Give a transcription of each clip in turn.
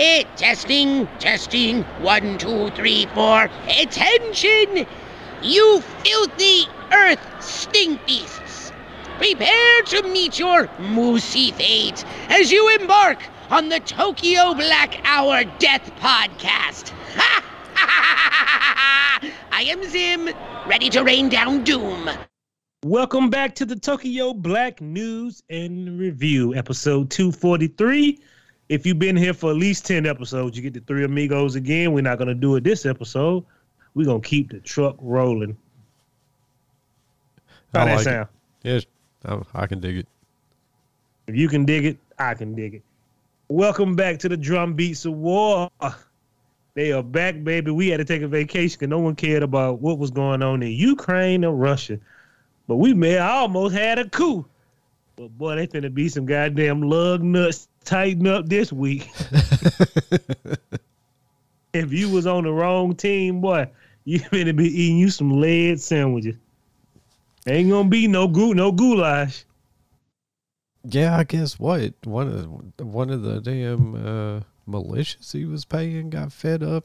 Eh, testing, testing. One, two, three, four. Attention! You filthy earth stink beasts! Prepare to meet your moosey fate as you embark on the Tokyo Black Hour Death Podcast. I am Zim, ready to rain down doom. Welcome back to the Tokyo Black News and Review, episode 243. If you've been here for at least 10 episodes, you get the three amigos again. We're not going to do it this episode. We're going to keep the truck rolling. How I that it. sound? Yes, I, can dig it. If you can dig it, I can dig it. Welcome back to the Drum Beats of War. They are back, baby. We had to take a vacation because no one cared about what was going on in Ukraine or Russia. But we may almost had a coup. But boy, they finna be some goddamn lug nuts tighten up this week. if you was on the wrong team, boy, you finna be eating you some lead sandwiches. Ain't gonna be no goo no goulash. Yeah, I guess what one of the, one of the damn uh, militias he was paying got fed up.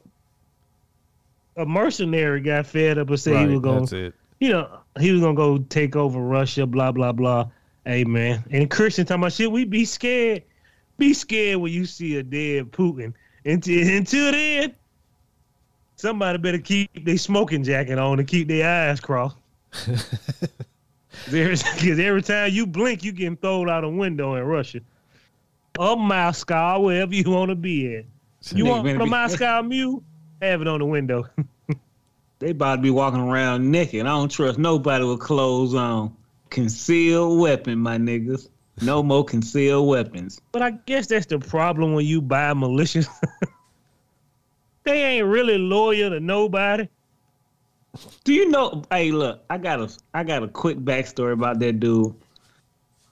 A mercenary got fed up and said he was gonna you know, he was gonna go take over Russia, blah blah blah. Hey man, and Christian talking about shit. We be scared, be scared when you see a dead Putin. Until until then, somebody better keep their smoking jacket on and keep their eyes crossed. Because every time you blink, you getting thrown out a window in Russia. Or Moscow, wherever you want to be at. You want better a be- Moscow mule? Have it on the window. They about to be walking around naked. I don't trust nobody with clothes on. Concealed weapon, my niggas. No more concealed weapons. But I guess that's the problem when you buy malicious. they ain't really loyal to nobody. Do you know? Hey, look, I got a, I got a quick backstory about that dude.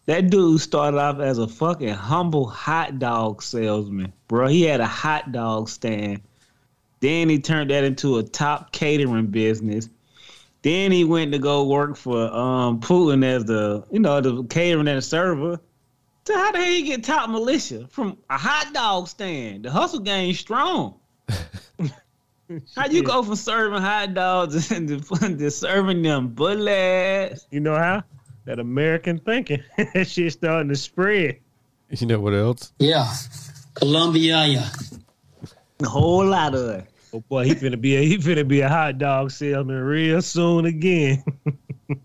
That dude started off as a fucking humble hot dog salesman, bro. He had a hot dog stand. Then he turned that into a top catering business. Then he went to go work for um Putin as the, you know, the catering and the server. So how the hell you get top militia from a hot dog stand? The hustle game strong. How you go from serving hot dogs and to, to serving them bullets? You know how? That American thinking. that shit starting to spread. You know what else? Yeah, Colombia, yeah. A whole lot of it. Oh boy, he finna be a he finna be a hot dog salesman real soon again.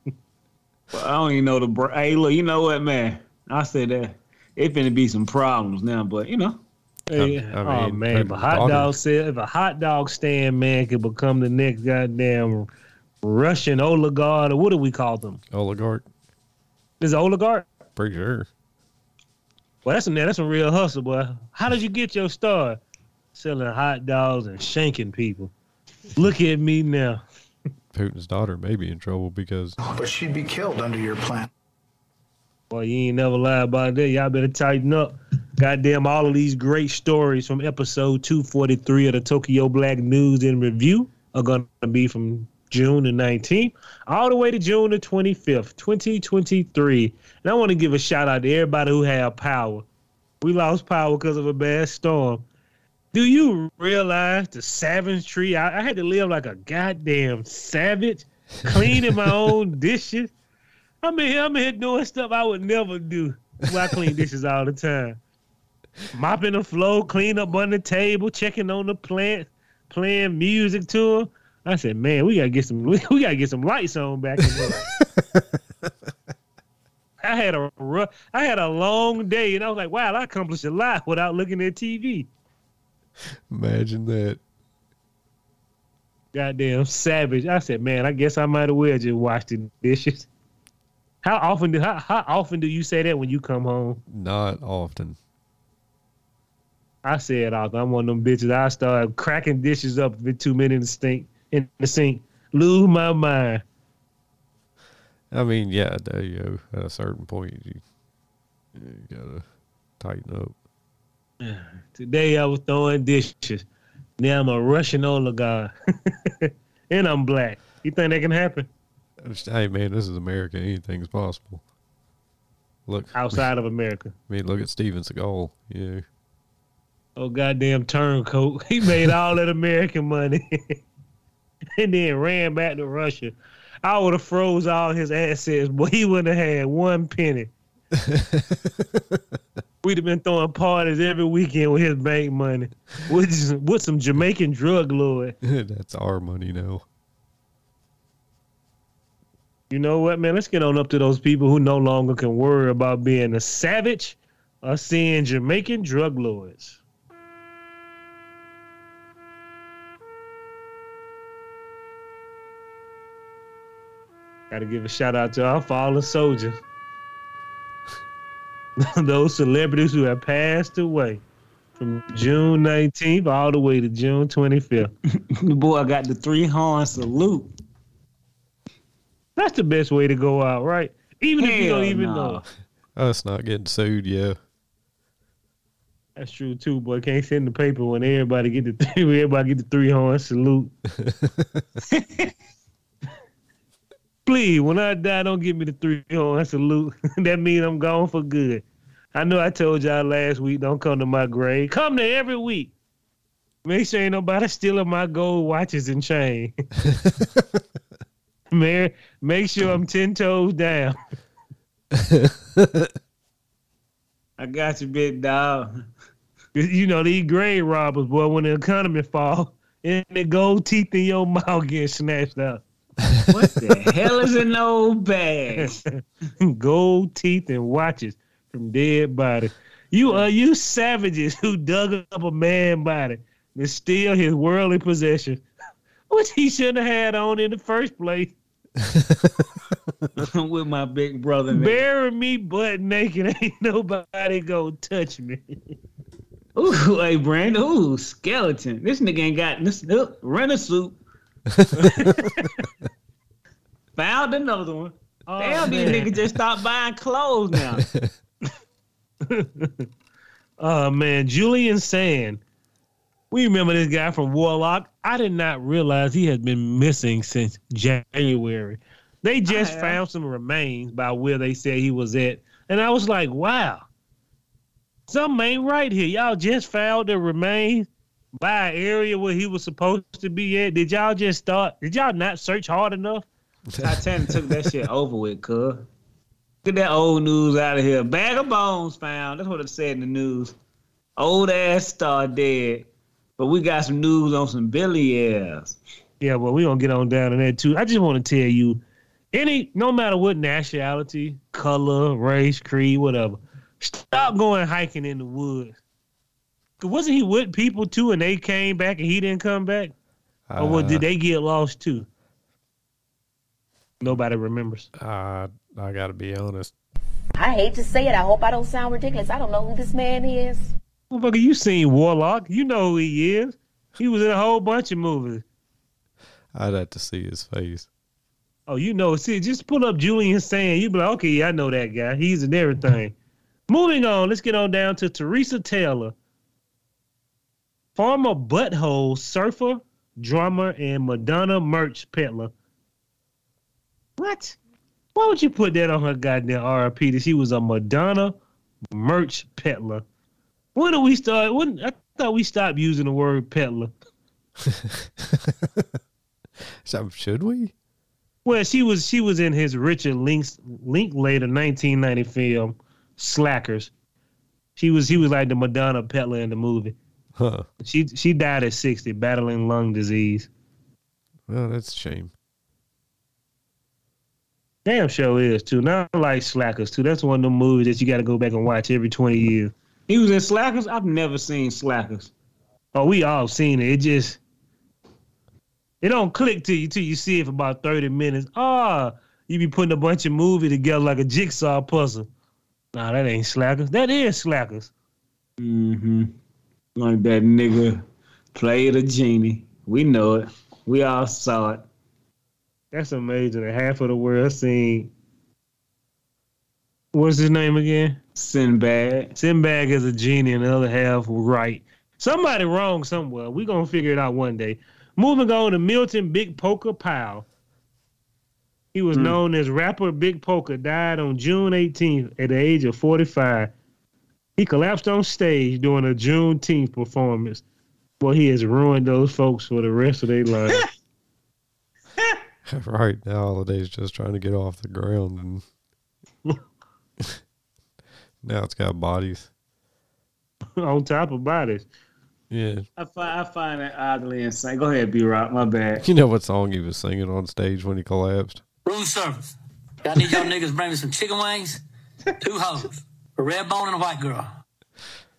But I don't even know the. br- Hey, look, you know what, man? I said that it finna be some problems now, but you know, Hey, I oh mean, man, if a hot daughter- dog sale, if a hot dog stand man could become the next goddamn Russian oligarch, or what do we call them? Oligarch, Is it oligarch? pretty sure. Well, that's a that's a real hustle, boy. How did you get your start? Selling hot dogs and shanking people. Look at me now. Putin's daughter may be in trouble because But she'd be killed under your plan. Well, you ain't never lied about that. Y'all better tighten up. Goddamn, all of these great stories from episode 243 of the Tokyo Black News and Review are going to be from June the 19th all the way to June the 25th, 2023. And I want to give a shout out to everybody who had power. We lost power because of a bad storm. Do you realize the savage tree? I, I had to live like a goddamn savage, cleaning my own dishes. I'm in here, I'm in here doing stuff I would never do. Well, I clean dishes all the time. Mopping the floor, clean up on the table, checking on the plants, playing music to them. I said, man, we gotta get some we, gotta get some lights on back. I had a rough, I had a long day, and I was like, wow, I accomplished a lot without looking at TV. Imagine that. Goddamn savage. I said, man, I guess I might as well just wash the dishes. How often do how, how often do you say that when you come home? Not often. I said off. I'm one of them bitches. I start cracking dishes up with two many in the sink in the sink. Lose my mind. I mean, yeah, you go. At a certain point, you, you gotta tighten up. Today I was throwing dishes. Now I'm a Russian oligarch. and I'm black. You think that can happen? Hey, man, this is America. Anything's possible. Look, Outside of America. I mean, look at Steven Seagal. Yeah, Oh goddamn turncoat. He made all that American money. and then ran back to Russia. I would have froze all his assets, but he wouldn't have had one penny. We'd have been throwing parties every weekend with his bank money, with, with some Jamaican drug lord. That's our money now. You know what, man? Let's get on up to those people who no longer can worry about being a savage or seeing Jamaican drug lords. Got to give a shout out to our fallen soldiers. Those celebrities who have passed away from June 19th all the way to June 25th. the boy got the three horn salute. That's the best way to go out, right? Even if you don't even no. know. Us not getting sued, yeah. That's true too, boy. Can't send the paper when everybody get the three, everybody get the three horn salute. Please, when I die, don't give me the three horn salute. that means I'm gone for good. I know I told y'all last week, don't come to my grave. Come there every week. Make sure ain't nobody stealing my gold watches and chain. Man, make sure I'm ten toes down. I got you, big dog. You know, these grave robbers, boy, when the economy fall, and the gold teeth in your mouth get snatched out. What the hell is in those bags? gold teeth and watches from dead bodies. You are you savages who dug up a man body to steal his worldly possession, which he shouldn't have had on in the first place. with my big brother. Man. Bury me butt naked, ain't nobody gonna touch me. Ooh, hey, Brandon. Ooh, skeleton. This nigga ain't got this. Uh, rent a suit. Found another one. Oh, Damn, these man. niggas just stopped buying clothes now. Oh man, Julian Sands. We remember this guy from Warlock. I did not realize he had been missing since January. They just found some remains by where they said he was at. And I was like, wow, something ain't right here. Y'all just found the remains by an area where he was supposed to be at. Did y'all just start? Did y'all not search hard enough? Titanic took that shit over with, cuz. Get that old news out of here. Bag of bones found. That's what it said in the news. Old ass star dead. But we got some news on some Billy ass. Yeah, well, we gonna get on down to that too. I just want to tell you, any no matter what nationality, color, race, creed, whatever, stop going hiking in the woods. 'Cause wasn't he with people too, and they came back and he didn't come back, or what, Uh, did they get lost too? Nobody remembers. I I gotta be honest. I hate to say it. I hope I don't sound ridiculous. I don't know who this man is. Motherfucker, you seen Warlock? You know who he is. He was in a whole bunch of movies. I'd have to see his face. Oh, you know, see, just pull up Julian Sands you be like, okay, yeah, I know that guy. He's in everything. Moving on, let's get on down to Teresa Taylor, former butthole surfer, drummer, and Madonna merch peddler. What? Why would you put that on her goddamn RP that she was a Madonna merch peddler? When did we start? When I thought we stopped using the word peddler. So should we? Well, she was she was in his Richard Links Linklater 1990 film Slackers. She was he was like the Madonna peddler in the movie. Huh. She she died at 60 battling lung disease. Well, that's a shame. Damn show is too. Not like Slackers too. That's one of the movies that you got to go back and watch every 20 years. He was in Slackers? I've never seen Slackers. Oh, we all seen it. It just it don't click to you till you see it for about 30 minutes. Ah, you be putting a bunch of movie together like a jigsaw puzzle. Nah, that ain't Slackers. That is Slackers. Mm-hmm. Like that nigga played a genie. We know it. We all saw it. That's amazing. And half of the world seen. What's his name again? Sinbad. Sinbad is a genie, and the other half right. Somebody wrong somewhere. we going to figure it out one day. Moving on to Milton Big Pokey Powell. He was Hmm. known as rapper Big Pokey, died on June 18th at the age of 45. He collapsed on stage during a Juneteenth performance. Well, he has ruined those folks for the rest of their life. right now, holiday's just trying to get off the ground, and now it's got bodies. on top of bodies. Yeah, I find I find that oddly insane. Go ahead, B Rock. My bad. you know what song he was singing on stage when he collapsed? Room service. Y'all need y'all niggas bring me some chicken wings, two hoes, a red bone and a white girl.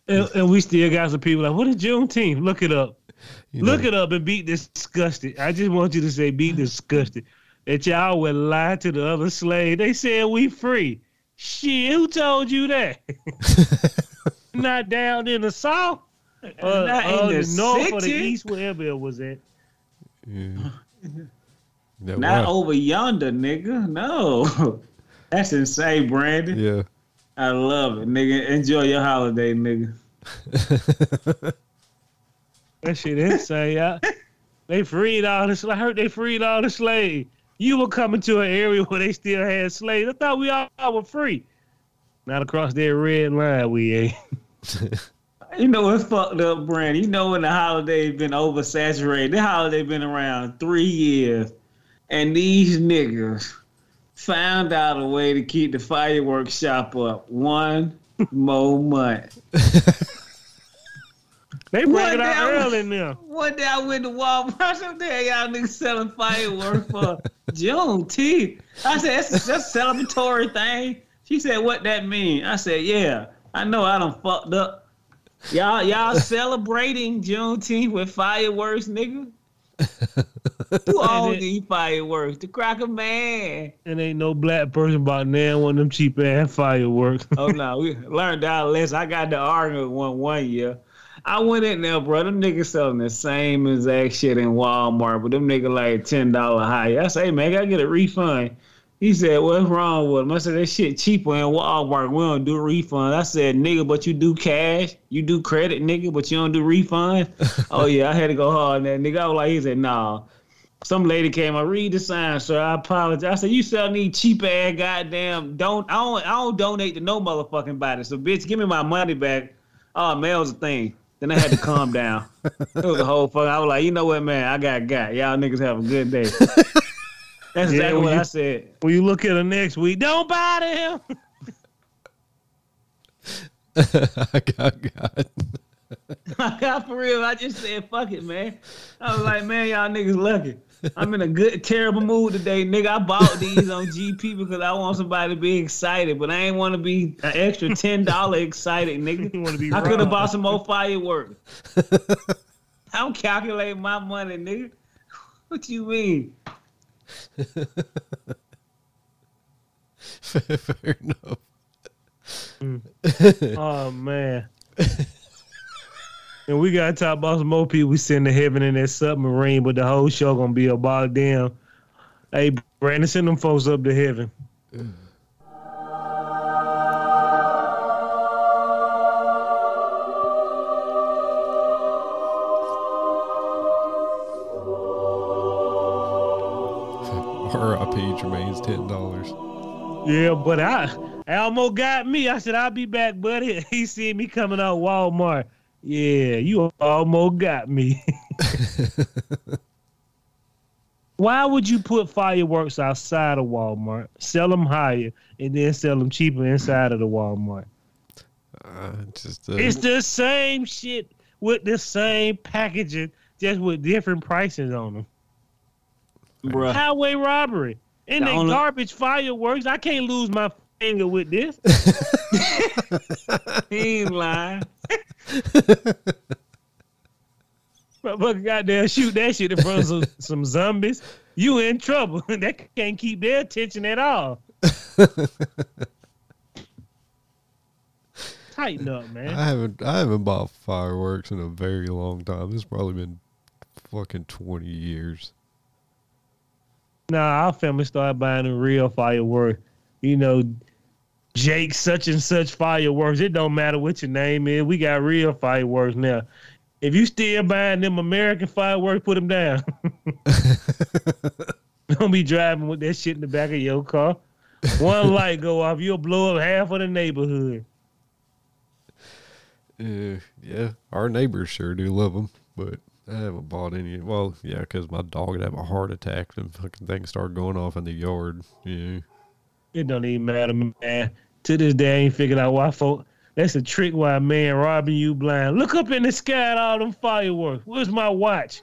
And, and we still got some people like, what is Juneteenth? Look it up. You Look know, it up and be disgusted. I just want you to say be disgusted. That y'all would lie to the other slave. They said we free. Shit, who told you that? Not down in the south, uh, Not in uh, the the north or the east, wherever it was at. Yeah. Not was- over yonder, nigga. No. That's insane, Brandon. yeah. I love it, nigga. Enjoy your holiday, nigga. That shit insane, y'all. They freed all the slaves. I heard they freed all the slaves. You were coming to an area where they still had slaves. I thought we all were free. Not across that red line, we ain't. You know what's fucked up, Brandon? You know when the holiday been oversaturated. The holiday been around three years, and these niggas found out a way to keep the fireworks shop up one more month. They bring it out early now. One day I went to Walmart. I said, "There, y'all niggas selling fireworks for Juneteenth." I said, "That's just a celebratory thing." She said, "What that mean?" I said, "Yeah, I know I done fucked up. Y'all, y'all celebrating Juneteenth with fireworks, nigga." Who owns it- these fireworks? The Cracker Man. And ain't no black person about now one of them cheap ass fireworks. Oh no, we learned our lesson. I got to argument one one year. I went in there, bro. Them niggas selling the same exact shit in Walmart, but them niggas like ten dollar higher. I say, hey, man, I gotta get a refund. He said, What's wrong with him? I said, That shit cheaper in Walmart. We don't do refunds. I said, Nigga, but you do cash. You do credit, nigga, but you don't do refunds. oh, yeah, I had to go hard on that nigga. I was like, He said, Nah. Some lady came, I read the sign, sir. I apologize. I said, You sell these cheap ass goddamn don't I don't I don't donate to no motherfucking body. So bitch, give me my money back. Oh, mail's a thing. Then I had to calm down. It was a whole fuck. I was like, you know what, man, I got got. Y'all niggas have a good day. That's Yeah, exactly what you- I said. when you look at her next week, don't buy them. I got got. I got for real. I just said, fuck it, man. I was like, man, y'all niggas lucky. I'm in a good, terrible mood today, nigga. I bought these on GP because I want somebody to be excited, but I ain't want to be an extra ten dollar excited, nigga. You be I could have bought some more fireworks. I'm calculating my money, nigga. What you mean? Fair enough. Mm. Oh man. and we gotta talk about some more people we send to heaven in that submarine, but the whole show gonna be about them. Hey, Brandon, send them folks up to heaven. Mm. R.I.P. Jermaine's ten dollars. Yeah, but I Elmo got me. I said I'll be back, buddy. He see me coming out Walmart. Yeah, you almost got me. Why would you put fireworks outside of Walmart, sell them higher, and then sell them cheaper inside of the Walmart? Uh, just uh, It's the same shit with the same packaging, just with different prices on them. Bruh. Highway robbery. And The they only- garbage fireworks. I can't lose my finger with this. He ain't lying. Motherfucker goddamn shoot that shit in front of some, some zombies. You in trouble. that can't keep their attention at all. Tighten up, man. I haven't I haven't bought fireworks in a very long time. It's probably been fucking twenty years. Nah, our family started buying the real fireworks. You know, Jake such and such fireworks. It don't matter what your name is. We got real fireworks now. If you still buying them American fireworks, put them down. don't be driving with that shit in the back of your car. One light go off, you'll blow up half of the neighborhood. Uh, yeah, our neighbors sure do love them, but Eh, I haven't bought any. Well, yeah, because my dog would have a heart attack and fucking things start going off in the yard. Yeah. It don't even matter, man. To this day, I ain't figured out why folk. That's a trick why a man robbing you blind. Look up in the sky at all them fireworks. Where's my watch?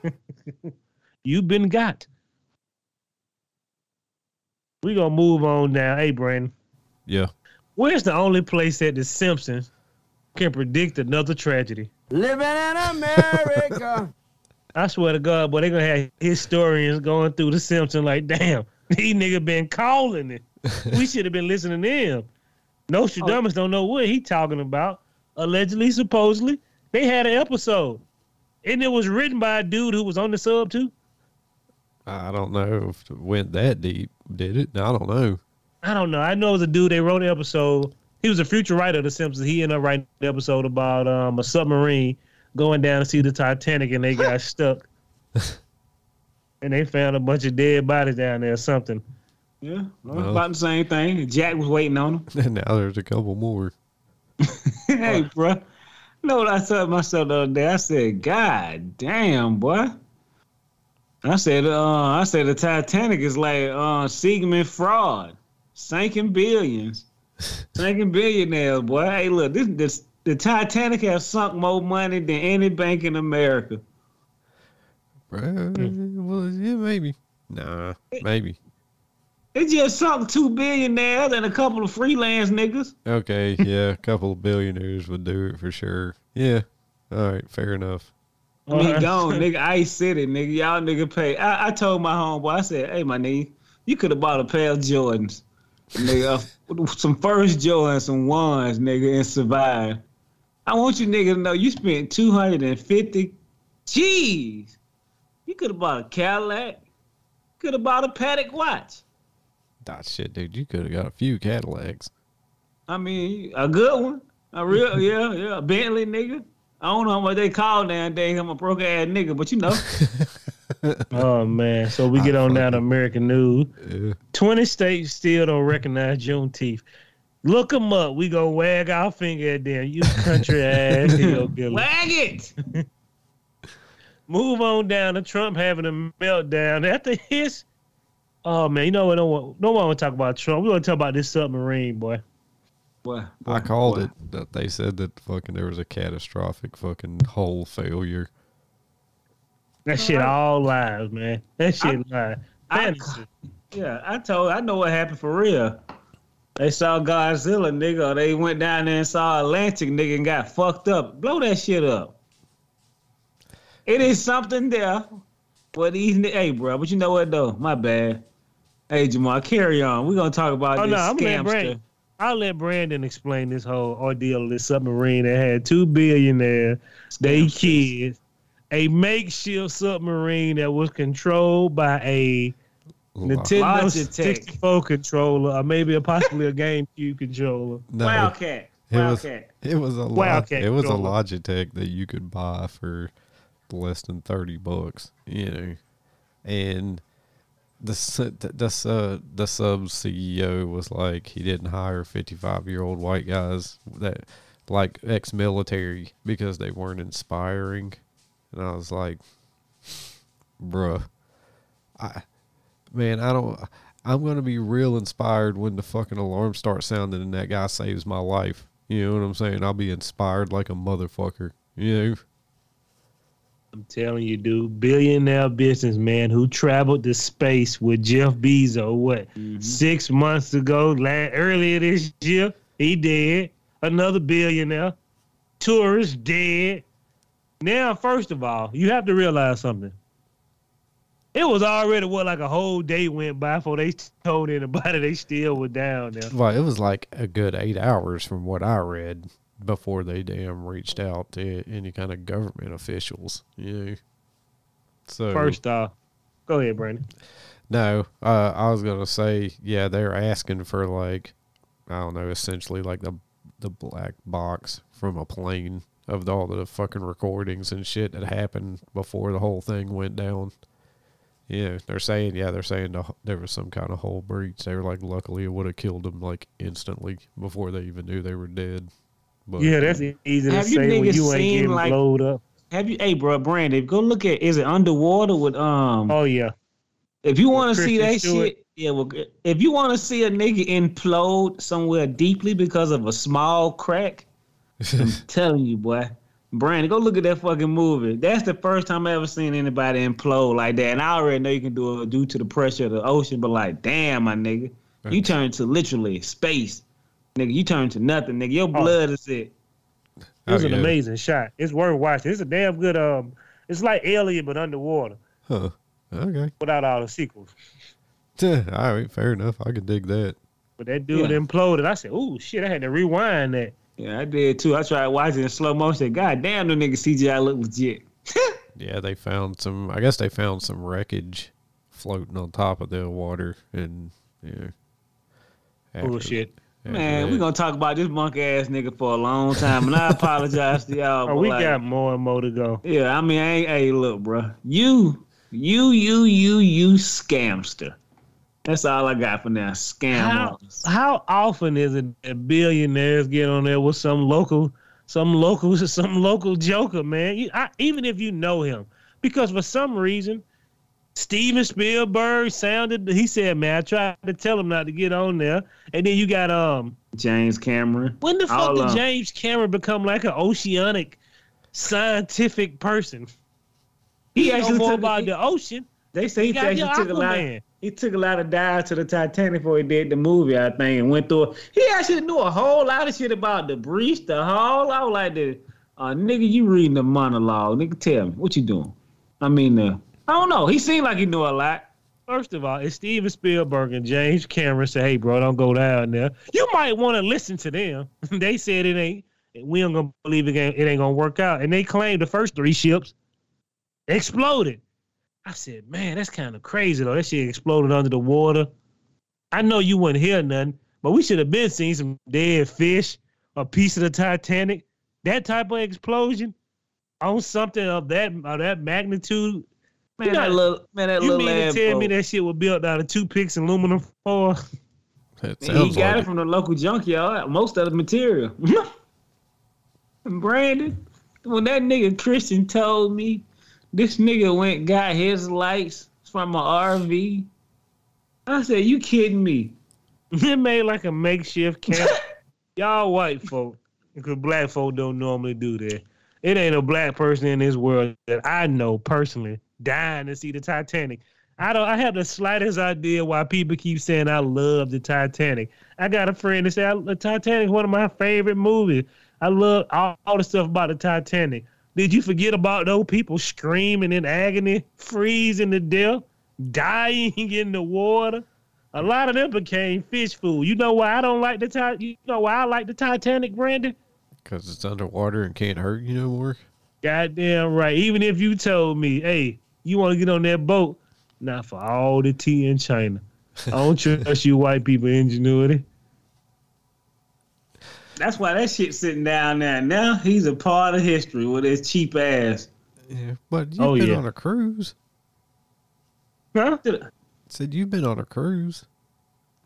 You've been got. We gonna move on now. Hey, Brandon, Yeah. where's the only place that the Simpsons can predict another tragedy? Living in America. I swear to God, boy, they gonna have historians going through the Simpsons like, damn, these nigga been calling it. we should have been listening to him. Nostradamus don't know what he talking about. Allegedly, supposedly, they had an episode, and it was written by a dude who was on the sub too. I don't know if it went that deep, did it? I don't know. I don't know. I know it was a dude. They wrote an episode. He was a future writer of The Simpsons. He ended up writing an episode about um, a submarine going down to see the Titanic, and they got stuck. and they found a bunch of dead bodies down there or something. Yeah, well, Well. about the same thing. Jack was waiting on him. And now there's a couple more. hey, bro. You know what I said to myself the other day? I said, God damn, boy. I said, uh, I said the Titanic is like uh Siegmund fraud, sinking billions, sinking billionaires, boy. Hey, look, this, this the Titanic has sunk more money than any bank in America. Bruh, Well, yeah, maybe. Nah, maybe. It just sunk two billionaires and a couple of freelance niggas. Okay, yeah, a couple of billionaires would do it for sure. Yeah. All right, fair enough. I mean, gone, nigga. Ice City, nigga. Y'all nigga pay. I, I told my homeboy, I said, hey, my nigga, you could have bought a pair of Jordans, nigga. some first Jordans, some ones, nigga, and survived. I want you nigga to know you spent 250 Jeez. You could have bought a Cadillac. Could have bought a Patek watch. That shit, dude. You could have got a few Cadillacs. I mean, a good one. A real, yeah, yeah. A Bentley, nigga. I don't know what they call nowadays. I'm a broke ass nigga, but you know. Oh man! So we get on down to American news. Yeah. Twenty states still don't recognize Juneteenth. Look them up. We go wag our finger at them. You country ass hillbilly. Wag it. Move on down to Trump having a meltdown after his. Oh man, you know what? No one, no one want to talk about Trump. We want to talk about this submarine, boy. Boy, I called boy. it that they said that fucking there was a catastrophic fucking hull failure. That shit all lies, man. That shit lies. I- Fantasy. Yeah, I told. I know what happened for real. They saw Godzilla, nigga. Or they went down there and saw Atlantic, nigga, and got fucked up. Blow that shit up. It is something there. But these, hey, bro. But you know what though? My bad. Hey, Jamal, carry on. We're gonna talk about Oh this no, I'm scamster. I'll let Brandon explain this whole ordeal of this submarine that had two billionaires, they kids, a makeshift submarine that was controlled by a Nintendo Logitech. 64 controller, or maybe a possibly a GameCube controller. No, Wildcat. It was- it was a Log- Wildcat it was a. Logitech that you could buy for less than thirty bucks, you know, and the the the, su- uh, the sub CEO was like he didn't hire fifty five year old white guys that like ex military because they weren't inspiring, and I was like, bruh, I man, I don't. I'm gonna be real inspired when the fucking alarm starts sounding and that guy saves my life. You know what I'm saying? I'll be inspired like a motherfucker. You know? I'm telling you, dude, billionaire businessman who traveled to space with Jeff Bezos, what, mm-hmm. six months ago, la- earlier this year, he dead. Another billionaire. Tourist dead. Now, first of all, you have to realize something. It was already, what, like a whole day went by before they told anybody they still were down there. Well, it was like a good eight hours from what I read before they damn reached out to any kind of government officials. You know? So First off, go ahead, Brandon. No, uh, I was gonna say, yeah, they're asking for like, I don't know, essentially like the the black box from a plane of all the fucking recordings and shit that happened before the whole thing went down. Yeah, they're saying, yeah, they're saying the, there was some kind of whole breach. They were like, luckily it would have killed them like instantly before they even knew they were dead. But Yeah, that's easy to Have you say when you ain't seen, getting like- blowed up. Have you, hey, bro, Brandon, go look at. Is it underwater with um? Oh yeah, If you want to see that Stewart. shit, yeah. Well, if you want to see a nigga implode somewhere deeply because of a small crack, I'm telling you, boy, Brandon, go look at that fucking movie. That's the first time I ever seen anybody implode like that. And I already know you can do it due to the pressure of the ocean, but like, damn, my nigga, you turn to literally space, nigga. You turn to nothing, nigga. Your blood is it. it was Oh, an yeah. amazing shot. It's worth watching. It's a damn good um. It's like Alien but underwater Huh. Okay. without all the sequels. All right, fair enough. I can dig that. But that dude Yeah. imploded. I said, "Oh shit!" I had to rewind that. Yeah, I did too. I tried watching in slow motion. God damn, the nigga CGI look legit. Yeah, they found some. I guess they found some wreckage floating on top of the water, and yeah. Oh, after- Bullshit. after Man, that- we gonna talk about this monkey ass nigga for a long time, and I apologize to y'all. Oh, but we like, got more and more to go. yeah. I mean, I ain't. Hey, look, bro, you, you, you, you, you, scamster. That's all I got for now. Scam. How, how often is it that billionaires get on there with some local, some local, some local joker, man? You, I, even if you know him, because for some reason, Steven Spielberg sounded. He said, "Man, I tried to tell him not to get on there." And then you got um, James Cameron. when the fuck All did. James Cameron become like an oceanic, scientific person? He He know actually more took, about he- the ocean. They say he, He actually took a lot. He took a lot of dives to the Titanic before he did the movie, I think, and went through. He actually knew a whole lot of shit about the breach, the hull. I was like, the, uh, nigga, you reading the monologue? Nigga, tell me what you doing. I mean, uh, I don't know. He seemed like he knew a lot. First of all, it's Steven Spielberg and James Cameron say, "Hey, bro, don't go down there." You might want to listen to them. they said it ain't. We don't gonna believe it ain't, it ain't gonna work out, and they claimed the first three ships exploded. I said, "Man, that's kind of crazy though. That shit exploded under the water." I know you wouldn't hear nothing, but we should have been seeing some dead fish, a piece of the Titanic, that type of explosion on something of that of that magnitude. Man, You that little man, that You little mean to ass tell me that shit was built out of toothpicks and aluminum foil? It He got like it from the local junkyard. Most of the material. And Brandon, when that nigga Christian told me this nigga went got his lights from an RV, I said, "You kidding me?" It made like a makeshift camp. Y'all white folk, because black folk don't normally do that. It ain't a black person in this world that I know personally dying to see the Titanic. I don't. I have the slightest idea why people keep saying I love the Titanic. I got a friend that said the Titanic is one of my favorite movies. I love all, all the stuff about the Titanic. Did you forget about those people screaming in agony, freezing to death, dying in the water? A lot of them became fish food. You know why I don't like the Ti- You know why I like the Titanic, Brandon? because it's underwater and can't hurt you no more. Goddamn right. Even if you told me, hey, you want to get on that boat, not for all the tea in China. I don't trust you white people ingenuity. That's why that shit sitting down there. Now he's a part of history with his cheap ass. Yeah, but you've Oh, been yeah. on a cruise. Huh? Said you've been on a cruise.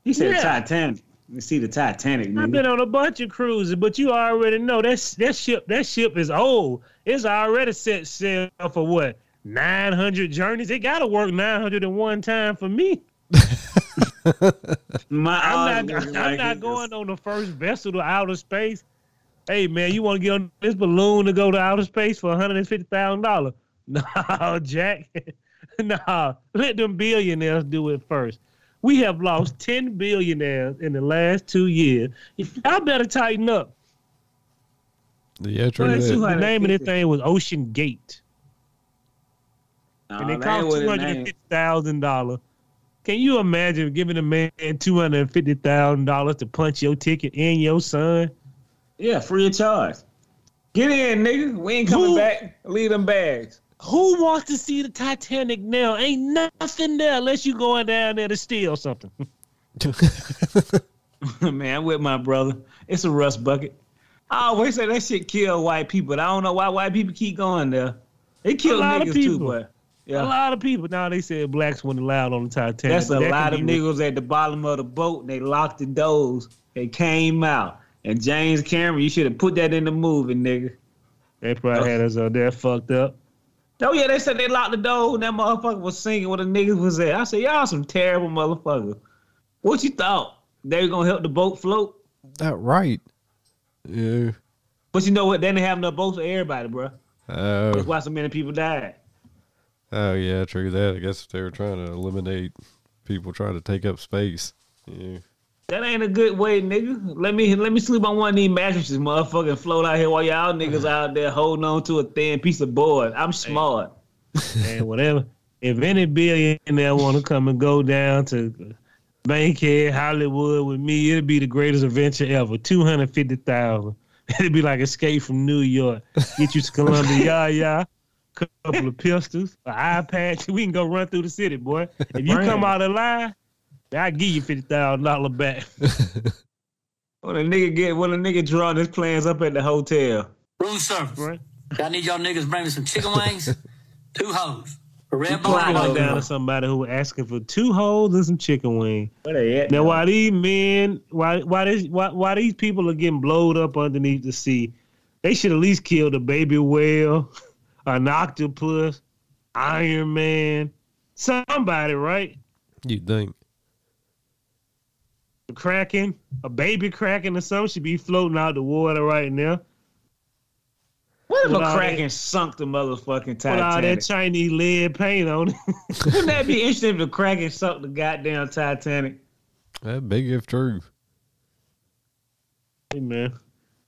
He said Yeah. Titanic. You see the Titanic, Man. I've been on a bunch of cruises, but you already know that that ship that ship is old. It's already set sail for what nine hundred journeys. It got to work nine hundred and one time for me. My I'm not, I'm not going on the first vessel to outer space. Hey man, you want to get on this balloon to go to outer space for one hundred and fifty thousand dollars? No, Jack. nah, let them billionaires do it first. We have lost 10 billionaires in the last two years. I better tighten up. Yeah, true. Well, the name of this thing was Ocean Gate. And it cost $250,000 can you imagine giving a man two hundred and fifty thousand dollars to punch your ticket and your son? Yeah, free of charge. Get in, nigga. We ain't coming Who- back. Leave them bags. Who wants to see the Titanic now? Ain't nothing there unless you going down there to steal something. Man, I'm with my brother. It's a rust bucket. I always say that shit kill white people. but I don't know why white people keep going there. They kill lot of niggas too, people. But A lot of people now they said blacks weren't allowed on the Titanic. That's a that lot of be- niggas at the bottom of the boat. And they locked the doors. They came out. And James Cameron, you should have put that in the movie, nigga. They probably had us out there fucked up. Oh yeah, they said they locked the door and that motherfucker was singing where the niggas was at. I said, y'all some terrible motherfuckers. What you thought? They were gonna help the boat float? That right. Yeah. But you know what? They didn't have enough boats for everybody, bro. Oh. That's Oh, why so many people died. Oh yeah, true that. I guess they were trying to eliminate people trying to take up space. Yeah. That ain't a good way, nigga. Let me let me sleep on one of these mattresses, motherfucker, and float out here while y'all niggas uh-huh. out there holding on to a thin piece of board. I'm smart. and whatever. If any billionaire want to come and go down to Bankhead, Hollywood with me, it'd be the greatest adventure ever. Two hundred fifty thousand. It'd be like Escape from New York. Get you to Columbia, yeah, yeah. Couple of pistols, an eye patch. We can go run through the city, boy. If you come out alive, I give you fifty thousand dollar back. When a nigga get when a nigga drawing his plans up at the hotel. Room service. Right. I need y'all niggas bring me some chicken wings, two hoes, a red bone I went down to somebody who was asking for two holes and some chicken wing. Where they at? Now, why these men, why why this, why why these people are getting blowed up underneath the sea? They should at least kill the baby whale, an octopus, Iron Man, somebody, right? You'd think. The kraken, a baby kraken or something should be floating out the water right now. What if a Without Kraken it- sunk the motherfucking Titanic? Put all that Titanic? Chinese lead paint on it. Wouldn't that be interesting if the Kraken sunk the goddamn Titanic? That big if true. Hey man,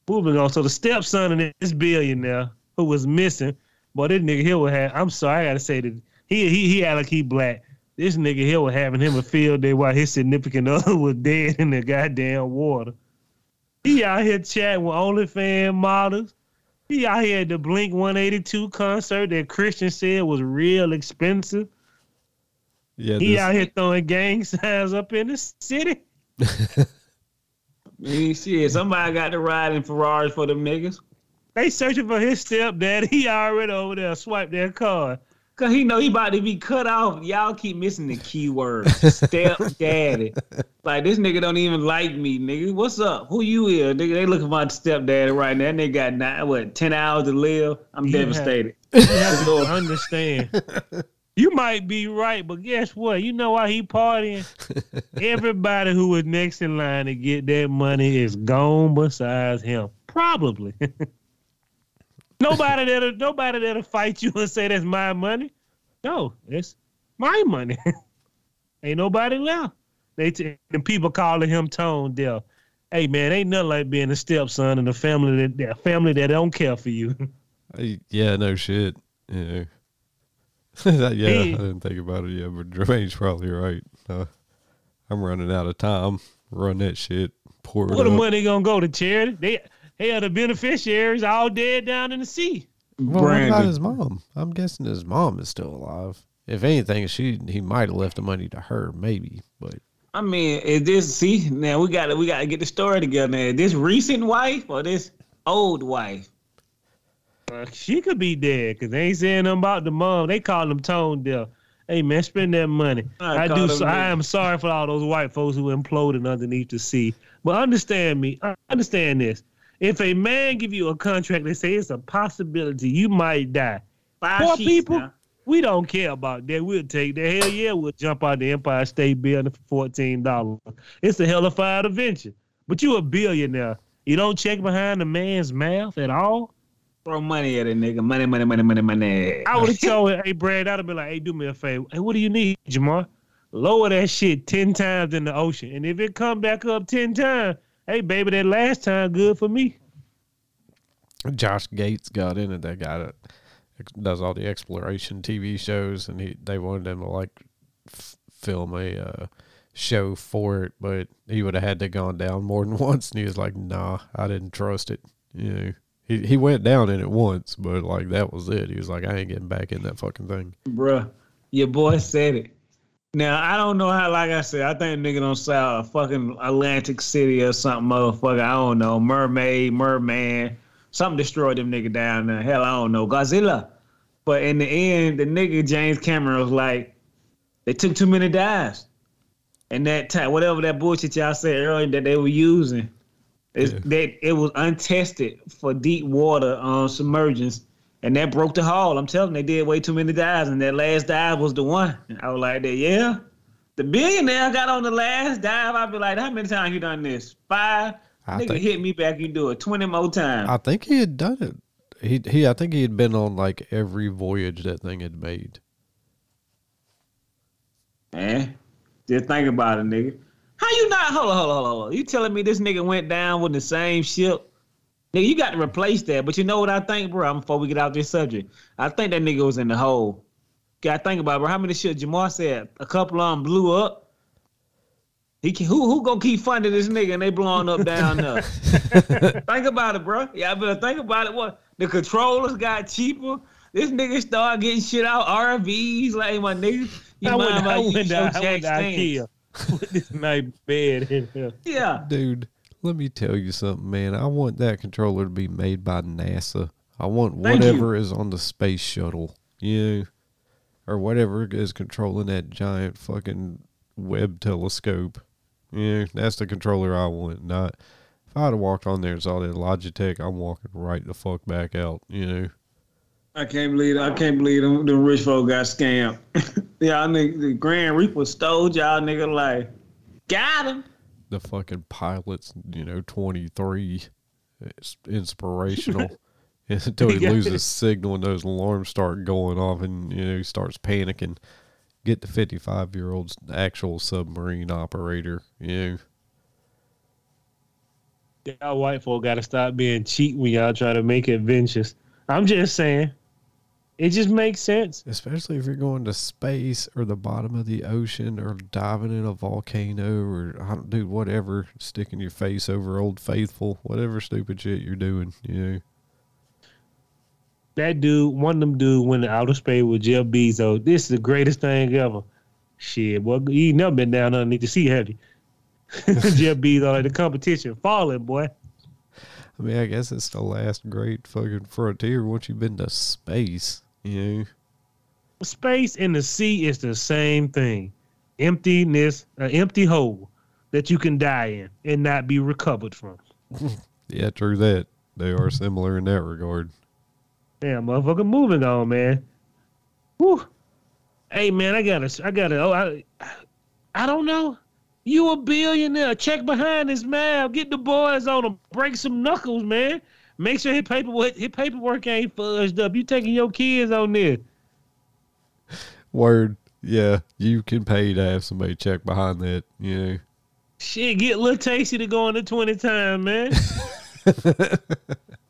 moving on. So the stepson of this billionaire who was missing, boy, this nigga here would have. I'm sorry, I gotta say that he he he had like he black. This nigga here was having him a field day while his significant other was dead in the goddamn water. He out here chatting with OnlyFans models. He out here at the Blink 182 concert that Christian said was real expensive. Yeah, He this, out here throwing gang signs up in the city. Yeah, shit, somebody got to ride in Ferraris for them niggas. They searching for his stepdad. He already over there swiped their card. Cause he know he about to be cut off. Y'all keep missing the key word. Step daddy. Like this nigga don't even like me, nigga. What's up? Who you is? Nigga, they looking for my stepdaddy right now. That nigga got nine, what, ten hours to live. I'm Yeah. devastated. You have to understand. You might be right, but guess what? You know why he partying? Everybody who was next in line to get that money is gone besides him. Probably. Nobody that'll nobody that'll fight you and say that's my money. No, it's my money. ain't nobody left. They t- the people calling him tone deaf. Hey man, ain't nothing like being a stepson in a family that, that family that don't care for you. Yeah, no shit. Yeah. That- yeah, He- I didn't think about it yet, but Jermaine's probably right. Uh, I'm running out of time. Run that shit. Pour Where the up. money gonna go to charity? They hell, the beneficiaries all dead down in the sea. Well, what about his mom? I'm guessing his mom is still alive. If anything, she he might have left the money to her, maybe. But I mean, is this see now we got to we got to get the story together. Now, this recent wife or this old wife? Uh, she could be dead because they ain't saying nothing about the mom. They call them tone deaf. Hey man, spend that money. I I, do. So, I am sorry for all those white folks who imploded underneath the sea. But understand me. uh, Understand this. If a man give you a contract that say it's a possibility you might die, Five Poor people. now. we don't care about that. We'll take the Hell yeah, we'll jump out the Empire State Building for fourteen dollars. It's a hellified adventure. But you a billionaire. You don't check behind the man's mouth at all. Throw money at a nigga. Money, money, money, money, money. I would have told him, hey Brad, I'd have been like, hey, do me a favor. Hey, what do you need, Jamar? Lower that shit ten times in the ocean. And if it come back up ten times, hey baby, that last time good for me. Josh Gates got in it. That guy that does all the exploration TV shows, and he they wanted him to like f- film a uh, show for it, but he would have had to gone down more than once, and he was like, "Nah, I didn't trust it." You know, he he went down in it once, but like that was it. He was like, "I ain't getting back in that fucking thing." Bruh, your boy said it. Now I don't know how. Like I said, I think nigga don't sell a fucking Atlantic City or something, motherfucker. I don't know, mermaid, merman, something destroyed them nigga down there. Hell, I don't know, Godzilla. But in the end, the nigga James Cameron was like, they took too many dives, and that time, whatever that bullshit y'all said earlier that they were using, Yeah. that it was untested for deep water um, submergence, and that broke the hull. I'm telling you, they did way too many dives, and that last dive was the one. And I was like, that, yeah. The billionaire got on the last dive. I'd be like, how many times you done this? Five. I Nigga think- hit me back. You do it twenty more times. I think he had done it. He he. I think he had been on like every voyage that thing had made. Man, just think about it, nigga. How you not? Hold on, hold on, hold on. You telling me this nigga went down with the same ship? Nigga, you got to replace that. But you know what I think, bro? Before we get out this subject, I think that nigga was in the hole. Got to think about it, bro. How many ships Jamar said? A couple of them blew up. He can, who who gonna keep funding this nigga and they blowing up down there? think about it, bro. Yeah, I better think about it. What the controllers got cheaper. This nigga start getting shit out RVs like my nigga. You I mind went, if I use went, your I went jack to stands? IKEA with this nice bed in here. Yeah. Dude, let me tell you something, man. I want that controller to be made by NASA. I want you. whatever is on the space shuttle, you know, or whatever is controlling that giant fucking Webb telescope. Yeah, that's the controller I want. Not if I'd have walked on there and saw that Logitech, I'm walking right the fuck back out. You know, I can't believe I can't believe them, them rich folk got scammed. y'all nigga, the Grand Reaper stole y'all nigga like got him. The fucking pilots, you know, 23. It's inspirational. Until he Yeah. loses signal and those alarms start going off and, you know, he starts panicking. Get the 55 year old actual submarine operator, you know. Y'all white folk got to stop being cheap when y'all try to make adventures. I'm just saying, it just makes sense. Especially if you're going to space or the bottom of the ocean or diving in a volcano or, I don't, dude, whatever, sticking your face over Old Faithful, whatever stupid shit you're doing, you know. That dude, one of them dude went to outer space with Jeff Bezos. This is the greatest thing ever. Shit, boy, you ain't never been down underneath the sea, have you? Jeff Bezos, like the competition falling, boy. I mean, I guess it's the last great fucking frontier once you've been to space, you know. Space and the sea is the same thing. Emptiness, an empty hole that you can die in and not be recovered from. Yeah, true that. They are similar in that regard. Yeah, motherfucker, moving on, man. Whew. Hey, man, I gotta, I gotta. Oh, I, I don't know. You a billionaire? Check behind his mouth. Get the boys on him. Break some knuckles, man. Make sure his paperwork, his paperwork ain't fudged up. You taking your kids on this? Word. Yeah, you can pay to have somebody check behind that, you know. Shit, get Lil Tasty to go on the twenty time, man.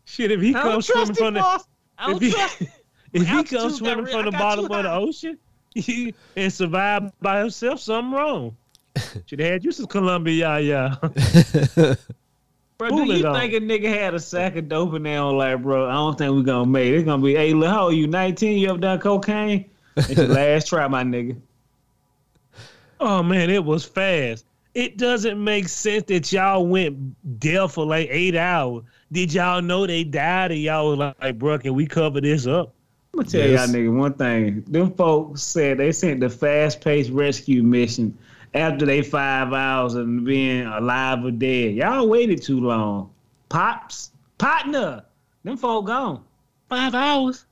Shit, if he comes swimming from the, boss. I don't if he, if he comes swimming from the bottom of the ocean and survive by himself, something wrong. Should have had you some Columbia, yeah, yeah. Bro, do you on. think a nigga had a sack of dope in there? Like, bro, I don't think we gonna make it. It's gonna be, hey, look, how old you? 19? You ever done cocaine? It's your last try, my nigga. Oh man, it was fast. It doesn't make sense that y'all went deaf for like eight hours. Did y'all know they died and y'all was like, like bro, can we cover this up? I'm gonna tell Yes. y'all nigga one thing. Them folks said they sent the fast paced rescue mission after they five hours of being alive or dead. Y'all waited too long. Pops, partner, them folk gone. Five hours.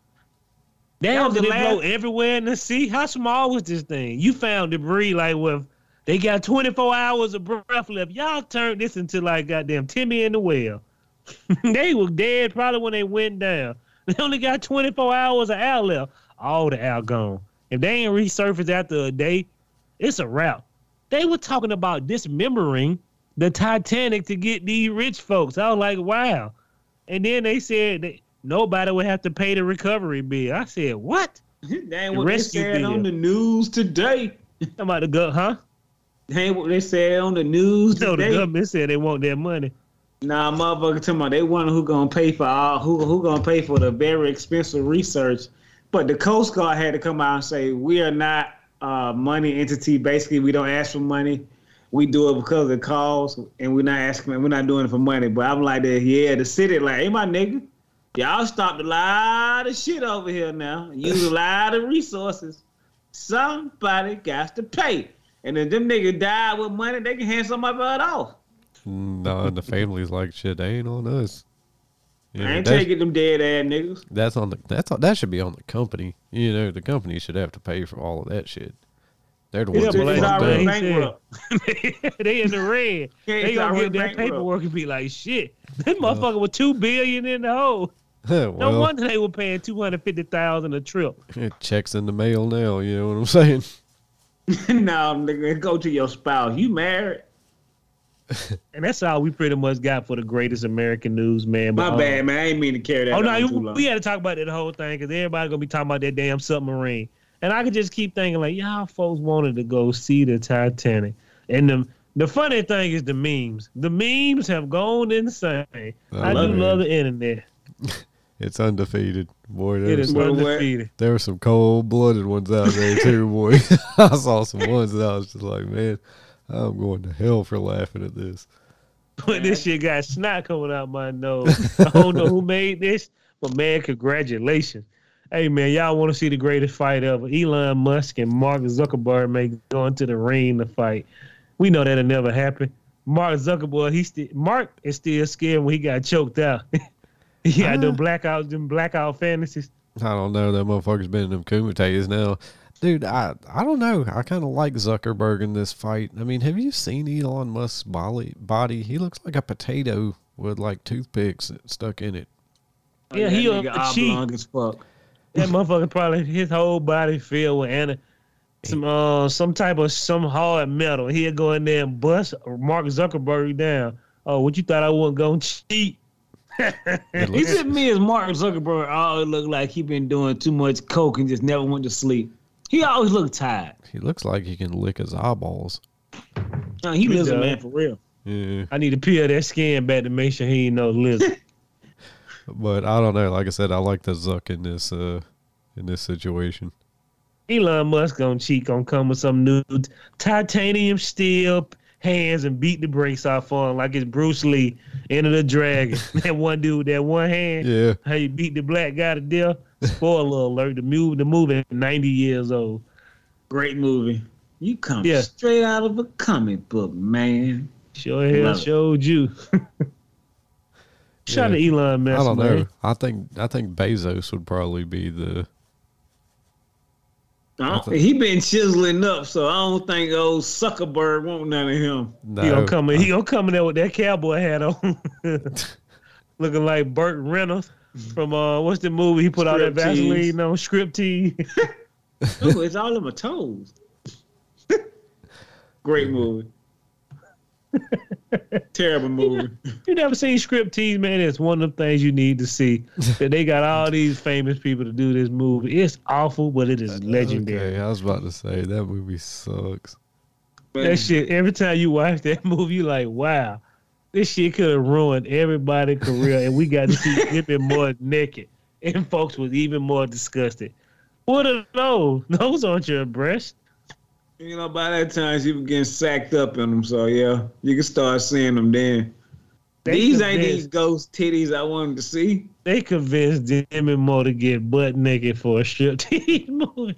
That Damn, was did the blow everywhere in the sea? How small was this thing? You found debris like with they got 24 hours of breath left. Y'all turned this into like goddamn Timmy in the well. they were dead probably when they went down. They only got 24 hours of air left. All the air gone. If they ain't resurfaced after a day, it's a wrap. They were talking about dismembering the Titanic to get these rich folks. I was like, wow. And then they said that nobody would have to pay the recovery bill. I said, what? That ain't The what they rescue said bill. on the news today. I'm about to go, huh? That ain't what they said on the news No, the government said they want their money. Nah, motherfucker, talking about they wonder who gonna pay for all who who gonna pay for the very expensive research. But the Coast Guard had to come out and say we are not a money entity. Basically, we don't ask for money. We do it because of the cause, and we're not asking. We're not doing it for money. But I'm like, yeah, the city, like, hey, my nigga, y'all stopped a lot of shit over here now. Use a lot of resources. Somebody got to pay. And if them niggas die with money, they can hand somebody off. No, and the family's like, shit, they ain't on us. You I ain't taking them dead ass niggas. that's on the that's on, that should be on the company. You know, the company should have to pay for all of that shit. They're the ones but that like It's fucked already bankrupt. they in the red. Yeah, They gonna get that paperwork and be like, shit, that motherfucker was two billion in the hole. No wonder they were paying two hundred fifty thousand a trip. it checks in the mail now. You know what I'm saying? no, nigga, go to your spouse. You married? And that's all we pretty much got for the greatest American news, man. My But, uh, bad, man. I ain't mean to carry that Oh no, on you- we had to talk about that whole thing because everybody gonna be talking about that damn submarine, and I could just keep thinking like, y'all folks wanted to go see the Titanic, and the the funny thing is the memes. The memes have gone insane. I, do love it. love the internet. It's undefeated, boy. It There, is was, undefeated. there were some cold blooded ones out there too, boy. I saw some ones that I was just like, man, I'm going to hell for laughing at this. But this shit got snot coming out my nose. I don't know who made this, but man, congratulations. Hey man, y'all want to see the greatest fight ever? Elon Musk and Mark Zuckerberg may go into the ring to fight. We know that'll never happen. Mark Zuckerberg, he still Mark is still scared when he got choked out. he got them blackout, them blackout fantasies. I don't know. That motherfucker's been in them Kumites now. Dude, I I don't know. I kind of like Zuckerberg in this fight. I mean, have you seen Elon Musk's body? Body? He looks like a potato with like toothpicks stuck in it. Yeah, that he nigga a cheat. oblong as fuck. That motherfucker probably his whole body filled with ana- some uh some type of some hard metal. He'll go in there and bust Mark Zuckerberg down. Oh, what you thought I wasn't gonna cheat? He looks, said me as Mark Zuckerberg always look like he been doing too much coke and just never went to sleep. He always look tired. he looks like he can lick his eyeballs. No, he He lives a does. man for real. Yeah, I need to peel that skin back to make sure he ain't no lizard. but I don't know. Like I said, I like the Zuck in this uh in this situation. Elon Musk gonna cheat, gonna come with some new titanium steel hands and beat the brakes off on like it's Bruce Lee, Enter the Dragon. that one dude, with that one hand. Yeah, how you beat the black guy to death. Spoiler alert: the movie, the movie, ninety years old. Great movie. You come Yeah. straight out of a comic book, man. Sure hell Love showed you. Shout out to Elon Musk. I don't man. know. I think I think Bezos would probably be the. I he been chiseling up, so I don't think old Zuckerberg want none of him. No, He gonna come in. He gonna come in there with that cowboy hat on, looking like Burt Reynolds from uh, what's the movie he put out? that Striptease. Vaseline on? Script T. Ooh, it's all in my toes. Great movie. Terrible movie. you never seen Script T, man? It's one of the things you need to see. that they got all these famous people to do this movie. It's awful, but it is legendary. Okay, I was about to say that movie sucks. That shit, every time you watch that movie, you like, wow, this shit could have ruined everybody's career, and we got to see even more naked, and folks was even more disgusted. What are those? Those aren't your breasts. You know, by that time she was getting sacked up in them, so yeah, you can start seeing them then. They these ain't these ghost titties I wanted to see. They convinced Demi Moore to get butt naked for a striptease movie.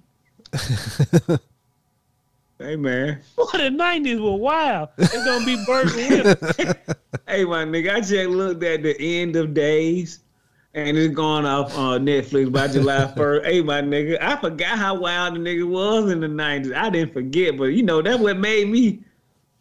Hey man, What the nineties were wild. It's gonna be Burt hey my nigga, I just looked at the end of days, and it's going off on Netflix by July first. hey my nigga, I forgot how wild the nigga was in the nineties. I didn't forget, but you know that what made me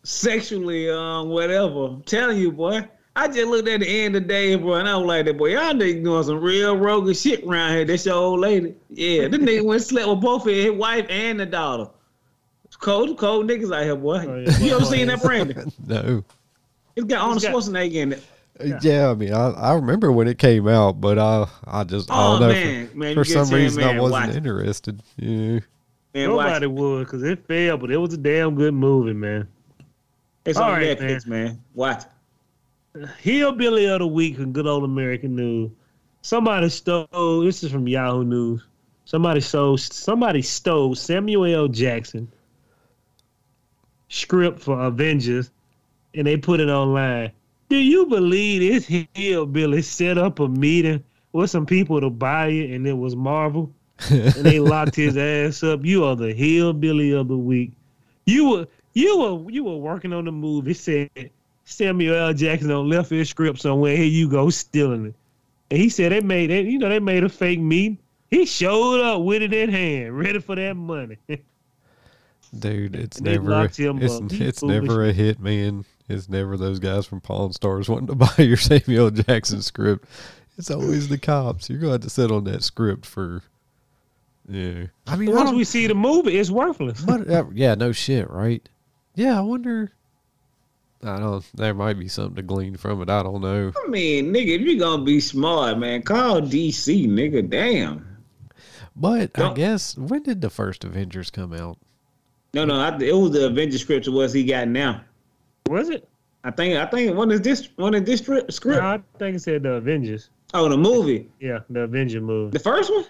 sexually um whatever. I'm telling you, boy. I just looked at the end of days, bro, and I was like, that boy, y'all niggas doing some real rogue shit around here. That's your old lady. Yeah, this nigga went and slept with both of his wife and the daughter. Cold, cold niggas out here, boy. Oh, yeah. You ever seen that, Brandon? No. It's got Arnold It's got- Schwarzenegger in it. Yeah. I mean, I, I remember when it came out, but I I just I Oh, don't know man. for, Man, for some to him, reason I wasn't interested. Yeah, Man, Nobody would, because it failed, but it was a damn good movie, man. It's All on right, Netflix, man. Watch it. Hillbilly of the Week in good old American news. Somebody stole, this is from Yahoo News. Somebody stole, somebody stole Samuel L. Jackson script for Avengers and they put it online. Do you believe this hillbilly set up a meeting with some people to buy it and it was Marvel? and they locked his ass up. You are the hillbilly of the week. You were you were you were working on the movie. Said Samuel L. Jackson on left his script somewhere. Here you go, stealing it. And he said they made it. You know, they made a fake meeting. He showed up with it in hand, ready for that money. Dude, it's They never it's, it's never a hit, man. It's never those guys from Pawn Stars wanting to buy your Samuel Jackson script. It's always the cops. You're gonna have to sit on that script for Yeah. I mean Once don't, we see the movie, it's worthless. but, uh, yeah, no shit, right? Yeah, I wonder I don't there might be something to glean from it. I don't know. I mean, nigga, if you gonna be smart, man, call DC, nigga. Damn. But I Don't- guess when did the first Avengers come out? No, no, I, it was the Avengers script. It was he got now. Was it? I think. I think one is this one is this script. script? No, I think it said the Avengers. Oh, the movie, Yeah, the Avenger movie. the first one.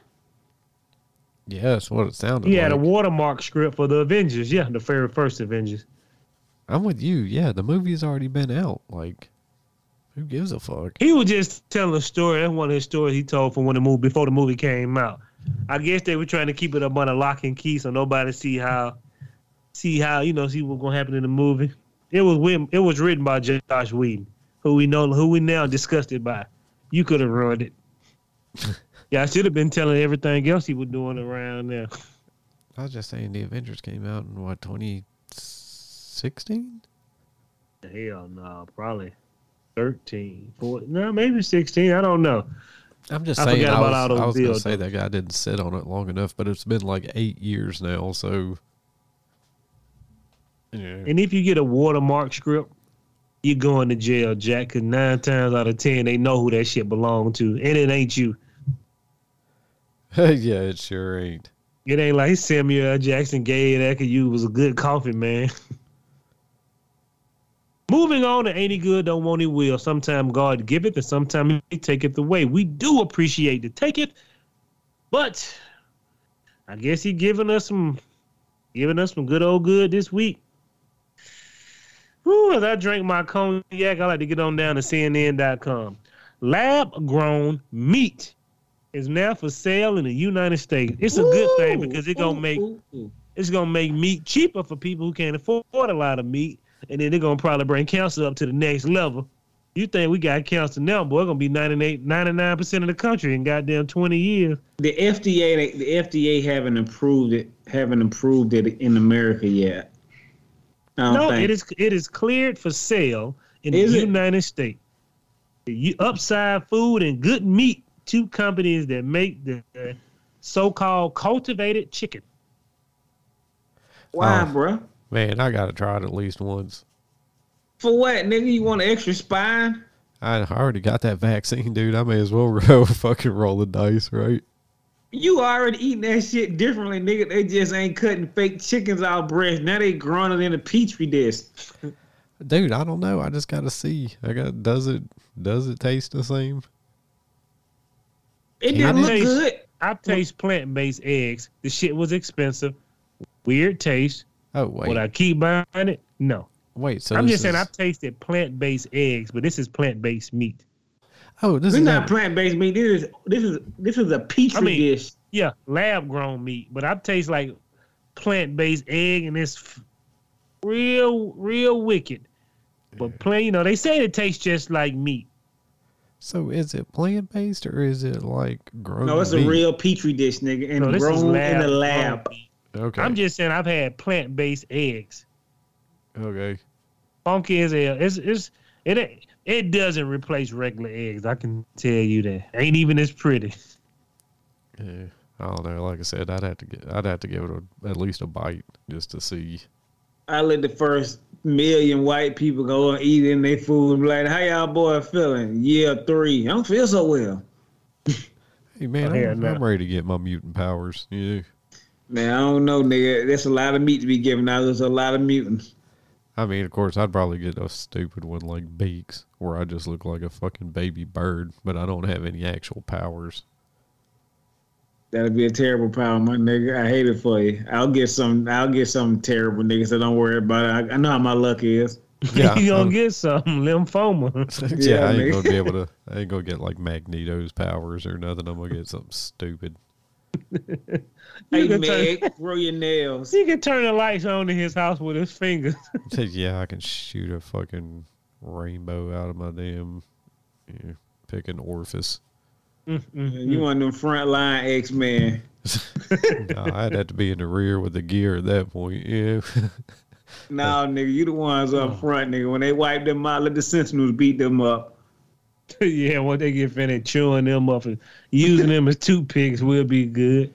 Yeah, that's what it sounded He had a watermark script for the Avengers. Yeah, the very first Avengers. I'm with you. Yeah, the movie's already been out. Like, who gives a fuck? He was just telling a story. That's one of his stories he told from when the movie before the movie came out. I guess they were trying to keep it up on a lock and key so nobody see how see how, you know, see what's gonna happen in the movie. It was written it was written by Josh Whedon, who we know who we now disgusted by. You could have ruined it. yeah, I should have been telling everything else he was doing around there. I was just saying the Avengers came out in what 2016. Hell no, probably 13, 14, no, maybe 16. I don't know. I'm just I saying. forgot I about was, I was gonna say that guy didn't sit on it long enough, but it's been like eight years now. So, yeah. And if you get a watermark script, you're going to jail, Jack. Because nine times out of ten, they know who that shit belonged to, and it ain't you. yeah, it sure ain't. It ain't like Samuel Jackson gave that because you was a good coffee man. Moving on to Ain't He Good, Don't Want He Will. Sometime God give it, and sometime He take it away. We do appreciate to take it, but I guess He giving us some, giving us some good old good this week. Whew, as I drink my cognac, I like to get on down to CNN.com. Lab grown meat is now for sale in the United States. It's a good thing because it's gonna make it's gonna make meat cheaper for people who can't afford a lot of meat, and then they're gonna probably bring cancer up to the next level. You think we got cancer now, boy? Gonna be 99 percent of the country in goddamn twenty years. The FDA, the FDA haven't approved it, haven't approved it in America yet. I don't No, think. it is it is cleared for sale in Is the it? United States. The Upside Food and Good Meat, two companies that make the so-called cultivated chicken. Why, Oh. bruh? Man, I gotta try it at least once. For what, nigga? You want an extra spine? I already got that vaccine, dude. I may as well go fucking roll the dice, right? You already eating that shit differently, nigga. They just ain't cutting fake chickens out breast. Now they growing it in a petri dish. Dude, I don't know. I just gotta see. I got does it does it taste the same? It I didn't look taste- good. I taste plant-based eggs. The shit was expensive, weird taste. Oh wait, Would I keep buying it? No. wait. So I'm this just saying I've tasted plant-based eggs, but this is plant-based meat. Oh, this This is is not not, plant based meat. This is this is this is a petri I mean- dish. Yeah, lab-grown meat, but I taste like plant-based egg, and it's f- real, real wicked. But plain, you know, they say it tastes just like meat. so is it plant based or is it like grown? No, it's a real petri dish, nigga, and No, this is grown in the lab-grown lab. meat. Okay. I'm just saying I've had plant-based eggs. okay. Funky as hell. It's, it's it ain't- it doesn't replace regular eggs. I can tell you that. Ain't even as pretty. Yeah. I don't know. Like I said, I'd have to get. I'd have to give it a, at least a bite just to see. I let the first million white people go and eat in their food and be like, "How y'all boy feeling?" Yeah, three. I don't feel so well. Hey man, Oh, I'm. I'm ready to get my mutant powers. Yeah. Man, I don't know, nigga. That's a lot of meat to be given out. There's a lot of mutants. I mean, of course, I'd probably get a stupid one like Beaks, where I just look like a fucking baby bird, but I don't have any actual powers. That'd be a terrible problem, my nigga. I hate it for you. I'll get some. I'll get something terrible, nigga. So don't worry about it. I, I know how my luck is. Yeah, you gonna I'm- get some lymphoma. yeah, Yeah, I ain't gonna be able to. I ain't gonna get like Magneto's powers or nothing. I'm gonna get something stupid. Hey, can turn- grow your nails. he can turn the lights on in his house with his fingers. yeah, I can shoot a fucking rainbow out of my damn yeah, picking orifice. Mm-hmm. You want them front line X Men. nah, I'd have to be in the rear with the gear at that point. Yeah. No, nigga, you the ones up oh. front, nigga. When they wipe them out, let the Sentinels beat them up. yeah, when they get finished chewing them up and using them as toothpicks, we'll be good.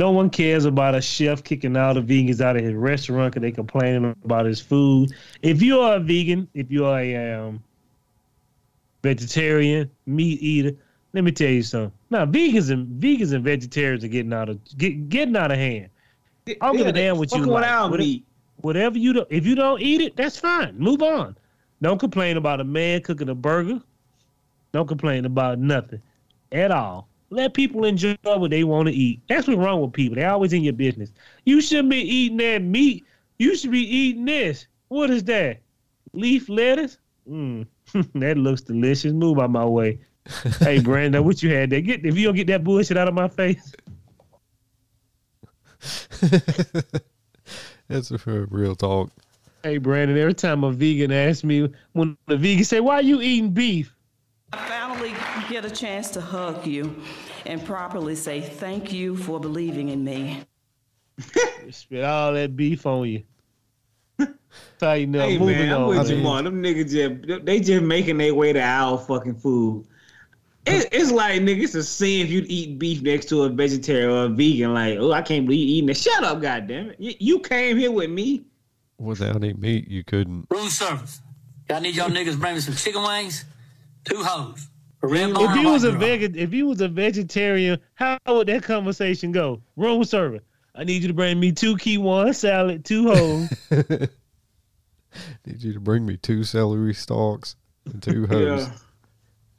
No one cares about a chef kicking all the vegans out of his restaurant because they complaining about his food. If you are a vegan, if you are a um, vegetarian, meat eater, let me tell you something. Now, vegans and vegans and vegetarians are getting out of get, getting out of hand. I don't give a damn what you like. without What- meat. whatever you do, if you don't eat it, that's fine. Move on. Don't complain about a man cooking a burger. Don't complain about nothing at all. Let people enjoy what they want to eat. That's what's wrong with people. They're always in your business. You shouldn't be eating that meat. You should be eating this. What is that? Leaf lettuce? Mm, that looks delicious. Move out my way. hey, Brandon, what you had there? Get if you don't get that bullshit out of my face. That's a real talk. Hey, Brandon, every time a vegan asks me, when the vegan say, why you eating beef? I finally get a chance to hug you and properly say thank you for believing in me. Spit all that beef on you. Tighten up. Hey Moving man, I'm on. with you, man. man. Them niggas just they just making their way to our fucking food. It, it's like nigga, it's a sin if you'd eat beef next to a vegetarian or a vegan. Like, oh, I can't believe you eating it. Shut up, goddamn it! You, you came here with me. Without any meat, you couldn't. Room service. Y'all need y'all niggas bring me some chicken wings, two hoes. A If bone you was a vegan, if you was a vegetarian, how would that conversation go? Room service. I need you to bring me two key one salad, two hoes. Need you to bring me two celery stalks and two hoes. Yeah.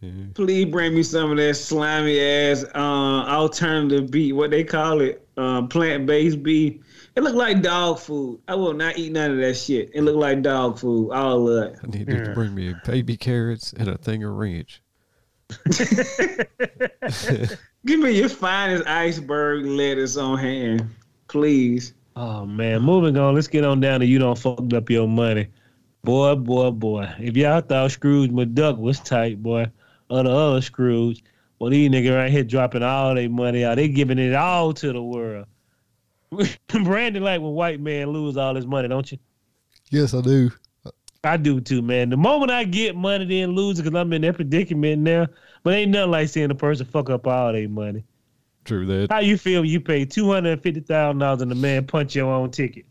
Yeah. Please bring me some of that slimy ass uh, alternative beef. What they call it? Um, plant based beef. It look like dog food. I will not eat none of that shit. It look like dog food. All of it. I need you to bring me baby carrots and a thing of ranch. Give me your finest iceberg lettuce on hand, please. oh man, moving on. Let's get on down to you don't fucked up your money. Boy, boy, boy. If y'all thought Scrooge McDuck was tight, boy, or the other Scrooge, well, these niggas right here dropping all their money out. They giving it all to the world. Brandon like when white man lose all his money, don't you? Yes, I do. I do too, man. The moment I get money, then lose it because I'm in that predicament now. But ain't nothing like seeing a person fuck up all their money. True that. How you feel? You pay two hundred and fifty thousand dollars and the man punch your own ticket.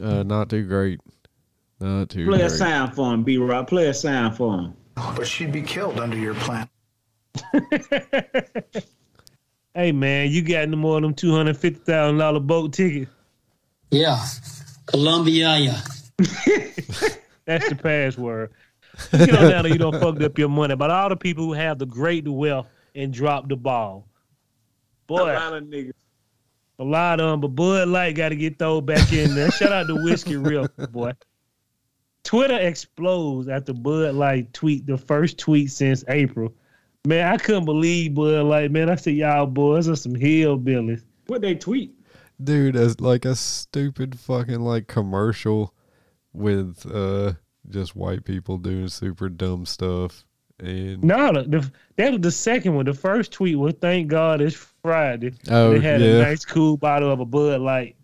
Uh, not too great. Not too great. Play a sound for him, B Rock. Play a sound for him. But she'd be killed under your plan. Hey man, you got no more of them two hundred fifty thousand dollar boat ticket? Yeah. Columbia, yeah. That's the password. You know now that you don't fucked up your money, but all the people who have the great wealth and drop the ball. Boy, a lot of niggas. a lot of them, but Bud Light got to get thrown back in there. Shout out to Whiskey Real, boy. Twitter explodes after Bud Light tweet the first tweet since April. Man, I couldn't believe Bud Light. Man, I said y'all boys are some hillbillies. What they tweet? Dude, as like a stupid fucking like commercial with uh just white people doing super dumb stuff. And No, the, the, that was the second one. The first tweet was "Thank God it's Friday." Oh, they had yeah. a nice cool bottle of a Bud Light.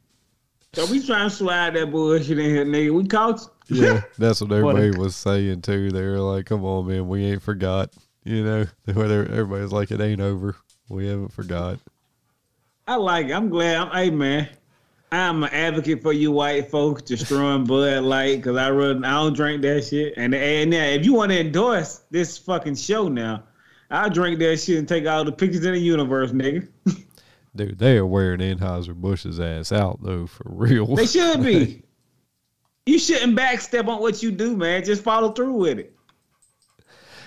So we trying to slide that bullshit in here, nigga. We caught yeah, that's what What a- everybody was saying too. They were like, "Come on, man, we ain't forgot." You know, whether everybody's like, "It ain't over. We haven't forgot." I like it. I'm glad. I'm, hey, man. I'm an advocate for you white folks destroying Bud Light because I run. I don't drink that shit. And and now, if you want to endorse this fucking show now, I'll drink that shit and take all the pictures in the universe, nigga. Dude, they are wearing Anheuser Busch's ass out though, for real. They should be. you shouldn't backstep on what you do, man. Just follow through with it.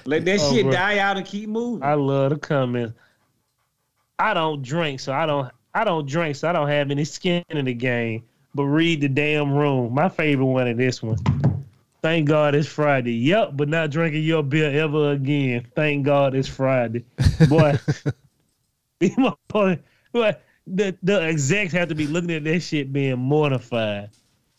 Let that Oh, shit bro. die out and keep moving. I love the comments. I don't drink, so I don't. I don't drink, so I don't have any skin in the game. But read the damn room. My favorite one is this one. Thank God it's Friday. Yep, but not drinking your beer ever again. Thank God it's Friday. Boy, these motherfuckers- boy, the the execs have to be looking at that shit being mortified.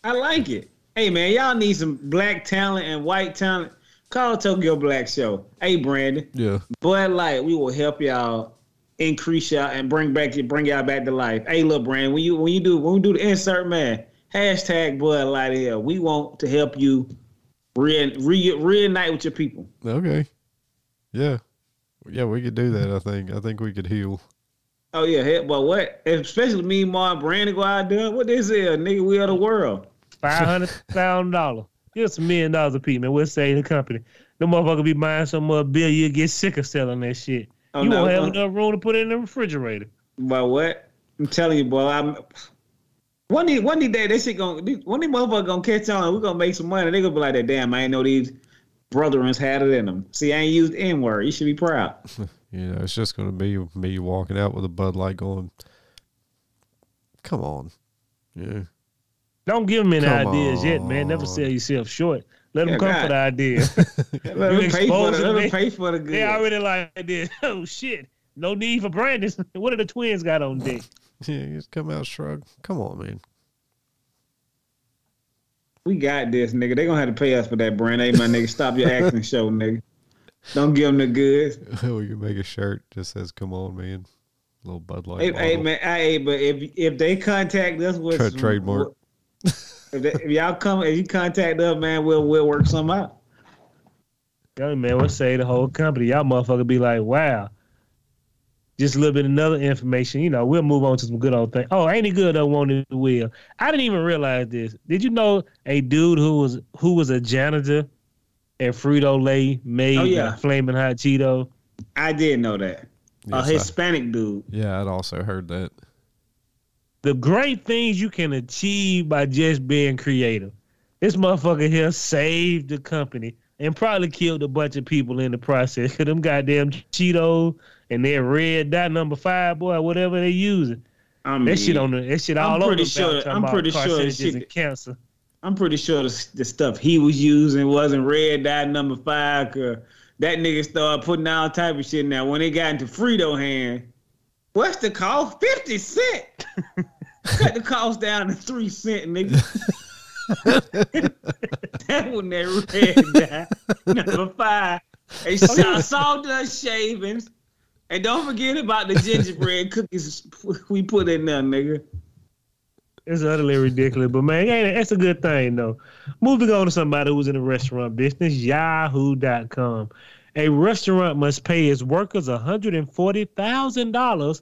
I like it. Hey man, y'all need some black talent and white talent. Call Tokyo Black Show. Hey Brandon, Yeah. Bud Light, we will help y'all increase y'all and bring back bring y'all back to life. Hey, little brand, when you when you do when we do the insert, man, hashtag Bud Light here. We want to help you re, re, reunite with your people. Okay. Yeah. Yeah, we could do that. I think. I think we could heal. Oh yeah, heck, but what? Especially me, Ma, and Brandon go out there. What this is, nigga? We are the world. Five hundred thousand dollars. Here's a million dollars a piece, man. We'll save the company. The motherfucker be buying some more bill. You get sick of selling that shit. Oh, you no, won't have uh, enough room to put it in the refrigerator. But what? I'm telling you, boy. I'm one day, one day, this shit gonna one day, motherfucker gonna catch on. We're gonna make some money. They gonna be like that. Damn, I ain't know these brethrens had it in them. See, I ain't used N word. You should be proud. You know, it's just going to be me walking out with a Bud Light going, come on. Yeah. Don't give them any Come ideas yet, man. Never sell yourself short. Let them Yeah, come God. for the idea. Let You them pay for expose the, it, let them man. pay for the good. they already like this. Oh shit. No need for Brandon. What do the twins got on deck? Yeah, just come out shrug. Come on, man. We got this, nigga. They gonna have to pay us for that, brand. Hey, my nigga, stop your acting show, nigga. Don't give them the goods. we can make a shirt just says "Come on, man." A little Bud Light. Hey, hey, man, hey, but if if they contact us with Tra- some- trademark. If, they, if y'all come, if you contact us, man, we'll we'll work some out. Yo, man, we'll say the whole company. Y'all motherfucker be like, wow. Just a little bit of another information. You know, we'll move on to some good old thing. Oh, ain't it good though, won't it will. I didn't even realize this. Did you know a dude who was who was a janitor at Frito Lay made Oh, yeah. the flaming hot Cheeto? I did know that. Yes, a I- Hispanic dude. yeah, I'd also heard that. The great things you can achieve by just being creative. This motherfucker here saved the company and probably killed a bunch of people in the process. Them goddamn Cheetos and their red dot number five, boy, whatever they using. I mean, That shit on the that shit I'm all over. pretty the sure- I'm pretty sure shit and that- cancer. I'm pretty sure the, the stuff he was using wasn't red dot number five. Cause that nigga started putting all type of shit in there. When it got into Frito hand, what's the call? Fifty cent. Cut the cost down to three cent, nigga. that one that red dot number five. They saw sawdust shavings. And don't forget about the gingerbread cookies we put in there, nigga. It's utterly ridiculous, but man, that's a good thing though. Moving on to somebody who's in the restaurant business, Yahoo.com. A restaurant must pay its workers $140,000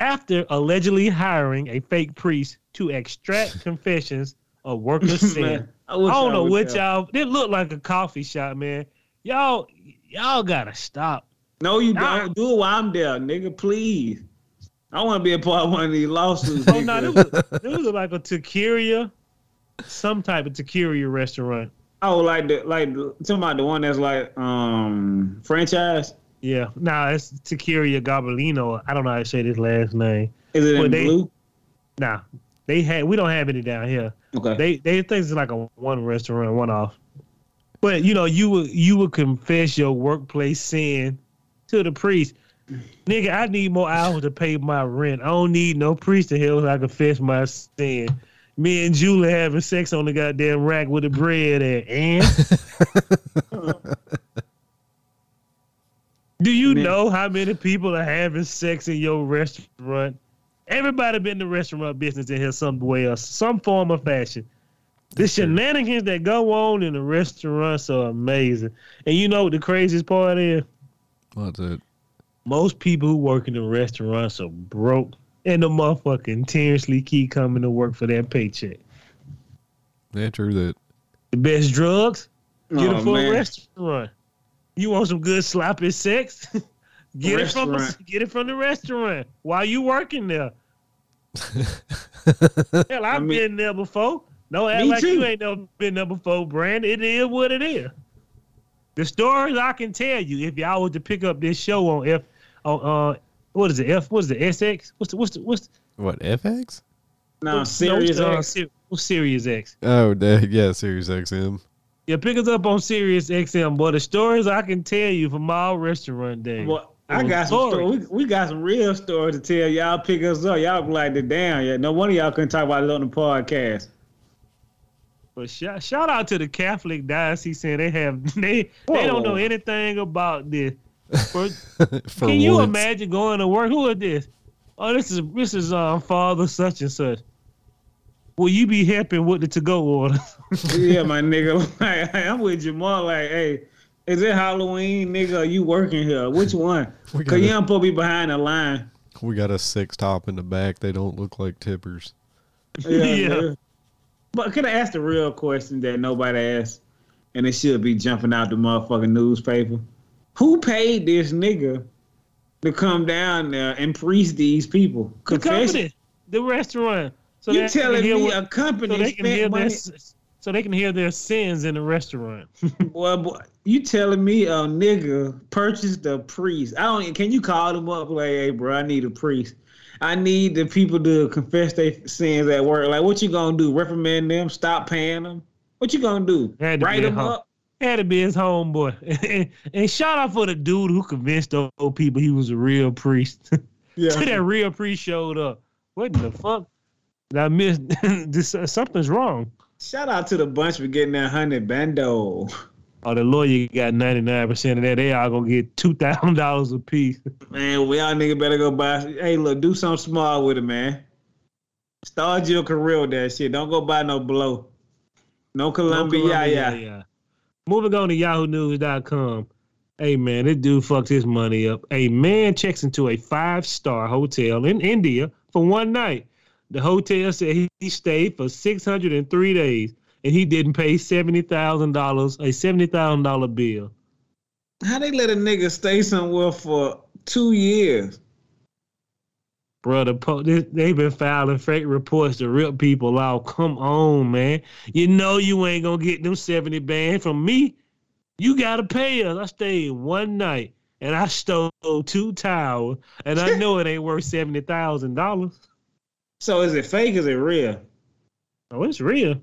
after allegedly hiring a fake priest to extract confessions of workers' sin. Man, I, I don't know what y'all. It looked like a coffee shop, man. Y'all, y'all gotta stop. No, you Nah. don't. Do it while I'm there, nigga. Please. I want to be a part of one of these lawsuits. Oh no, nigga. this was, this was like a taqueria, some type of taqueria restaurant. oh, like the like the- talking about the one that's like um franchise. Yeah, nah, it's Taqueria Gabellino. I don't know how to say this last name. Is it in they- blue? Nah, they had we don't have any down here. Okay. They they think it's like a one restaurant, one off. But you know, you would you would confess your workplace sin to the priest. Nigga, I need more hours to pay my rent. I don't need no priest to help I confess my sin. Me and Julie having sex on the goddamn rack with the bread at and Do you Man. know how many people are having sex in your restaurant? Everybody been in the restaurant business in here some way or some form of fashion. The shenanigans that go on in the restaurants are amazing. And you know what the craziest part is? What's it? Most people who work in the restaurants are broke and the motherfucker continuously keep coming to work for that paycheck. Yeah, true that. The best drugs? Get Oh, it from man. restaurant. You want some good sloppy sex? get it from a, get it from the restaurant while you working there. Hell, I've mean- been there before. No, act like too. you ain't never been there before, Brand. It is what it is. The stories I can tell you if y'all was to pick up this show on F on uh what is it F what's the SX what's the what's the what's the, What FX? No, what's- serious. no, X. what's, uh, Sir- what's Sirius X? Oh, yeah, Sirius XM. Yeah, pick us up on Sirius XM. Boy, the stories I can tell you from our restaurant days. Well, I got some stories. stories. We, we got some real stories to tell. Y'all pick us up. Y'all be like the damn. Yeah, no one of y'all couldn't talk about it on the podcast. But shout, shout out to the Catholic diocese saying they have they they don't know anything about this. For- For can you once. imagine going to work? Who is this? Oh, this is this is um father such and such. Will you be helping with the to go order? yeah, my nigga. Like, I'm with Jamal. Like, hey, is it Halloween, nigga? Are you working here? Which one? Cause you gotta- don't supposed to be behind the line. We got a six top in the back. They don't look like tippers. Yeah. Yeah. nigga. But can I ask the real question that nobody asked? And it should be jumping out the motherfucking newspaper. Who paid this nigga to come down there and preach these people? the company, the restaurant. So you telling me what- a company so they can hear spent their so they can hear their sins in the restaurant. Well, boy, you telling me a nigga purchased a priest? I don't. Can you call them up like, hey, bro, I need a priest. I need the people to confess their sins at work. Like, what you gonna do? Reprimand them? Stop paying them? What you gonna do? Write them hum- up? Had to be his homeboy. and, and shout out for the dude who convinced those old people he was a real priest. Yeah. that real priest showed up. What the fuck? I missed this. uh, something's wrong. Shout out to the bunch for getting that hundred bando. Oh, the lawyer got ninety nine percent of that. They all gonna get two thousand dollars a piece. Man, we all nigga better go buy. Hey, look, do something small with it, man. Start your career with that shit. Don't go buy no blow. No Columbia, No yeah, yeah. yeah. Moving on to YahooNews.com. Hey man, this dude fucked his money up. A man checks into a five star hotel in India for one night. The hotel said he, stayed for six hundred and three days, and he didn't pay seventy thousand dollars, a seventy thousand dollar bill. How they let a nigga stay somewhere for two years? Brother, they've been filing fake reports to rip people out. Come on, man. You know you ain't gonna get them 70 bands from me. You gotta pay us. I stayed one night and I stole two towels, and I know it ain't worth seventy thousand dollars. So is it fake? Is it real? Oh, it's real.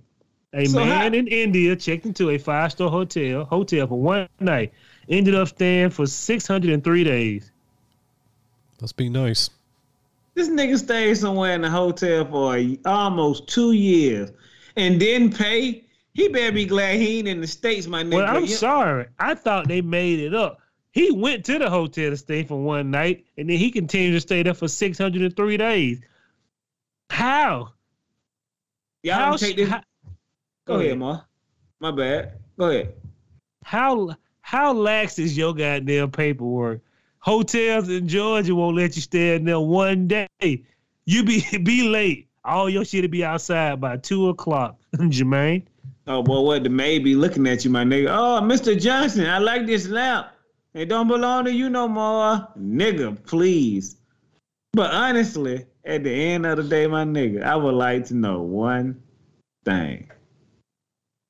A So man how- in India checked into a five star hotel hotel for one night, ended up staying for six hundred and three days. Must be nice. This nigga stayed somewhere in the hotel for a, almost two years and didn't pay. He better be glad he ain't in the states, my nigga. Well, I'm You- sorry. I thought they made it up. He went to the hotel to stay for one night, and then he continued to stay there for 603 days. How? Y'all how, take this. how, Go ahead, Ma. My bad. Go ahead. how how lax is your goddamn paperwork? Hotels in Georgia won't let you stay in there one day. You be be late. All your shit'll be outside by two o'clock, Jermaine. Oh boy, what the maid be looking at you, my nigga? Oh, Mr. Johnson, I like this lamp. It don't belong to you no more, nigga. Please. But honestly, at the end of the day, my nigga, I would like to know one thing.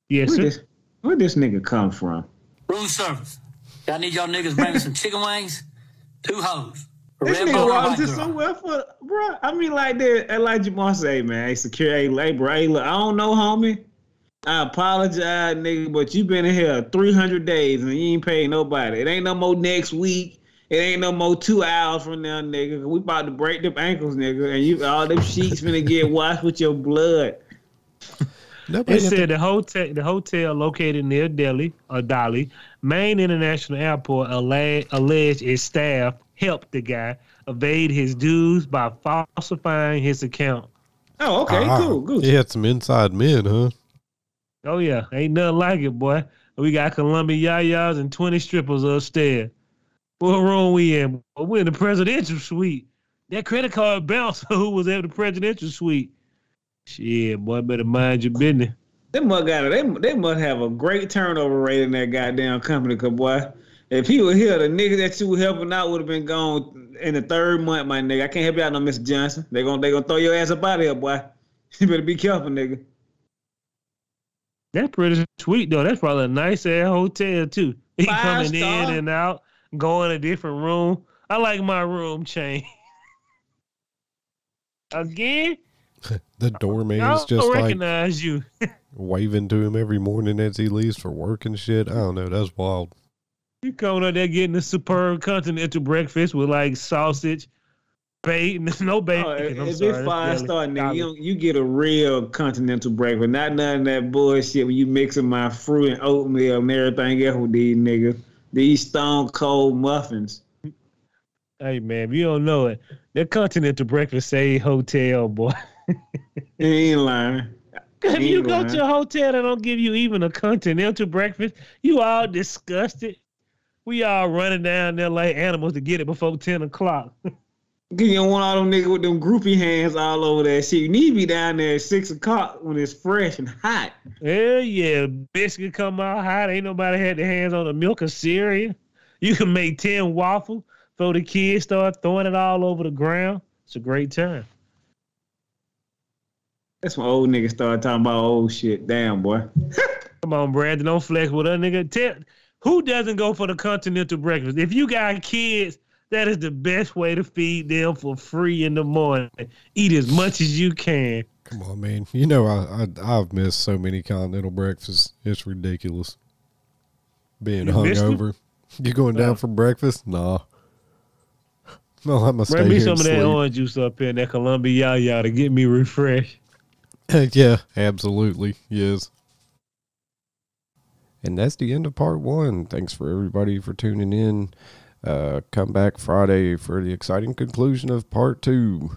Yes, Where sir. this, where this nigga come from? Room service. Y'all need y'all niggas bring me some chicken wings, two hoes. This red nigga bone, a walked white to girl. somewhere for, bro. I mean, like that. And like Jamal say, man, hey, secure, hey, hey, bro, hey, look, I don't know, homie. I apologize, nigga, but you been in here 300 days and you ain't paid nobody. It ain't no more next week. It ain't no more two hours from now, nigga. We about to break them ankles, nigga, and you all them sheets finna get washed with your blood. Nobody It at the- said the hotel, the hotel located near Delhi or Delhi, Main International Airport, alleged, alleged its staff helped the guy evade his dues by falsifying his account. Oh, okay, Ah, cool, good. He had some inside men, huh? Oh yeah, ain't nothing like it, boy. We got Columbia yayas and twenty strippers upstairs. What room we in? Well, we in the presidential suite. That credit card bouncer who was at the presidential suite. Shit, boy, better mind your business. They must got they, they must have a great turnover rate in that goddamn company, cause boy, if he were here, the nigga that you were helping out would have been gone in the third month, my nigga. I can't help you out, no, Mr. Johnson. They gonna they gonna throw your ass up out of here, boy. You better be careful, nigga. That's pretty sweet though. That's probably a nice ass hotel too. He Five coming star. in and out, going in a different room. I like my room change. Again, The I doorman's don't just like recognize you. waving to him every morning as he leaves for work and shit. I don't know. That's wild. You coming out there getting a superb continental breakfast with like sausage, bait, no bacon. Oh, if if sorry, it's five star, nigga, you, you get a real continental breakfast. Not none of that bullshit when you mixing my fruit and oatmeal and everything else with these niggas. These stone cold muffins. Hey man, you don't know it, that continental breakfast say hotel boy. You ain't lying. if you go lying. to a hotel that don't give you even a continental breakfast, you all disgusted. We all running down there like animals to get it before ten o'clock. You don't want all them niggas with them groupie hands all over that shit. You need to be down there at six o'clock when it's fresh and hot. Hell yeah, biscuit come out hot. Ain't nobody had their hands on the milk or cereal. You can make ten waffles before the kids start throwing it all over the ground. It's a great time. That's when old niggas start talking about old shit. Damn, boy. Come on, Brandon, don't flex with us, nigga. Tell who doesn't go for the continental breakfast? If you got kids, that is the best way to feed them for free in the morning. Eat as much as you can. Come on, man. You know I, I I've missed so many continental breakfasts. It's ridiculous. Being You hungover. You going down Oh. for breakfast? Nah. No, I'm gonna stay Bring me some of that orange juice up here, that Columbia Yaya to get me refreshed. yeah, absolutely. Yes. And that's the end of part one. Thanks for everybody for tuning in. Uh, come back Friday for the exciting conclusion of part two.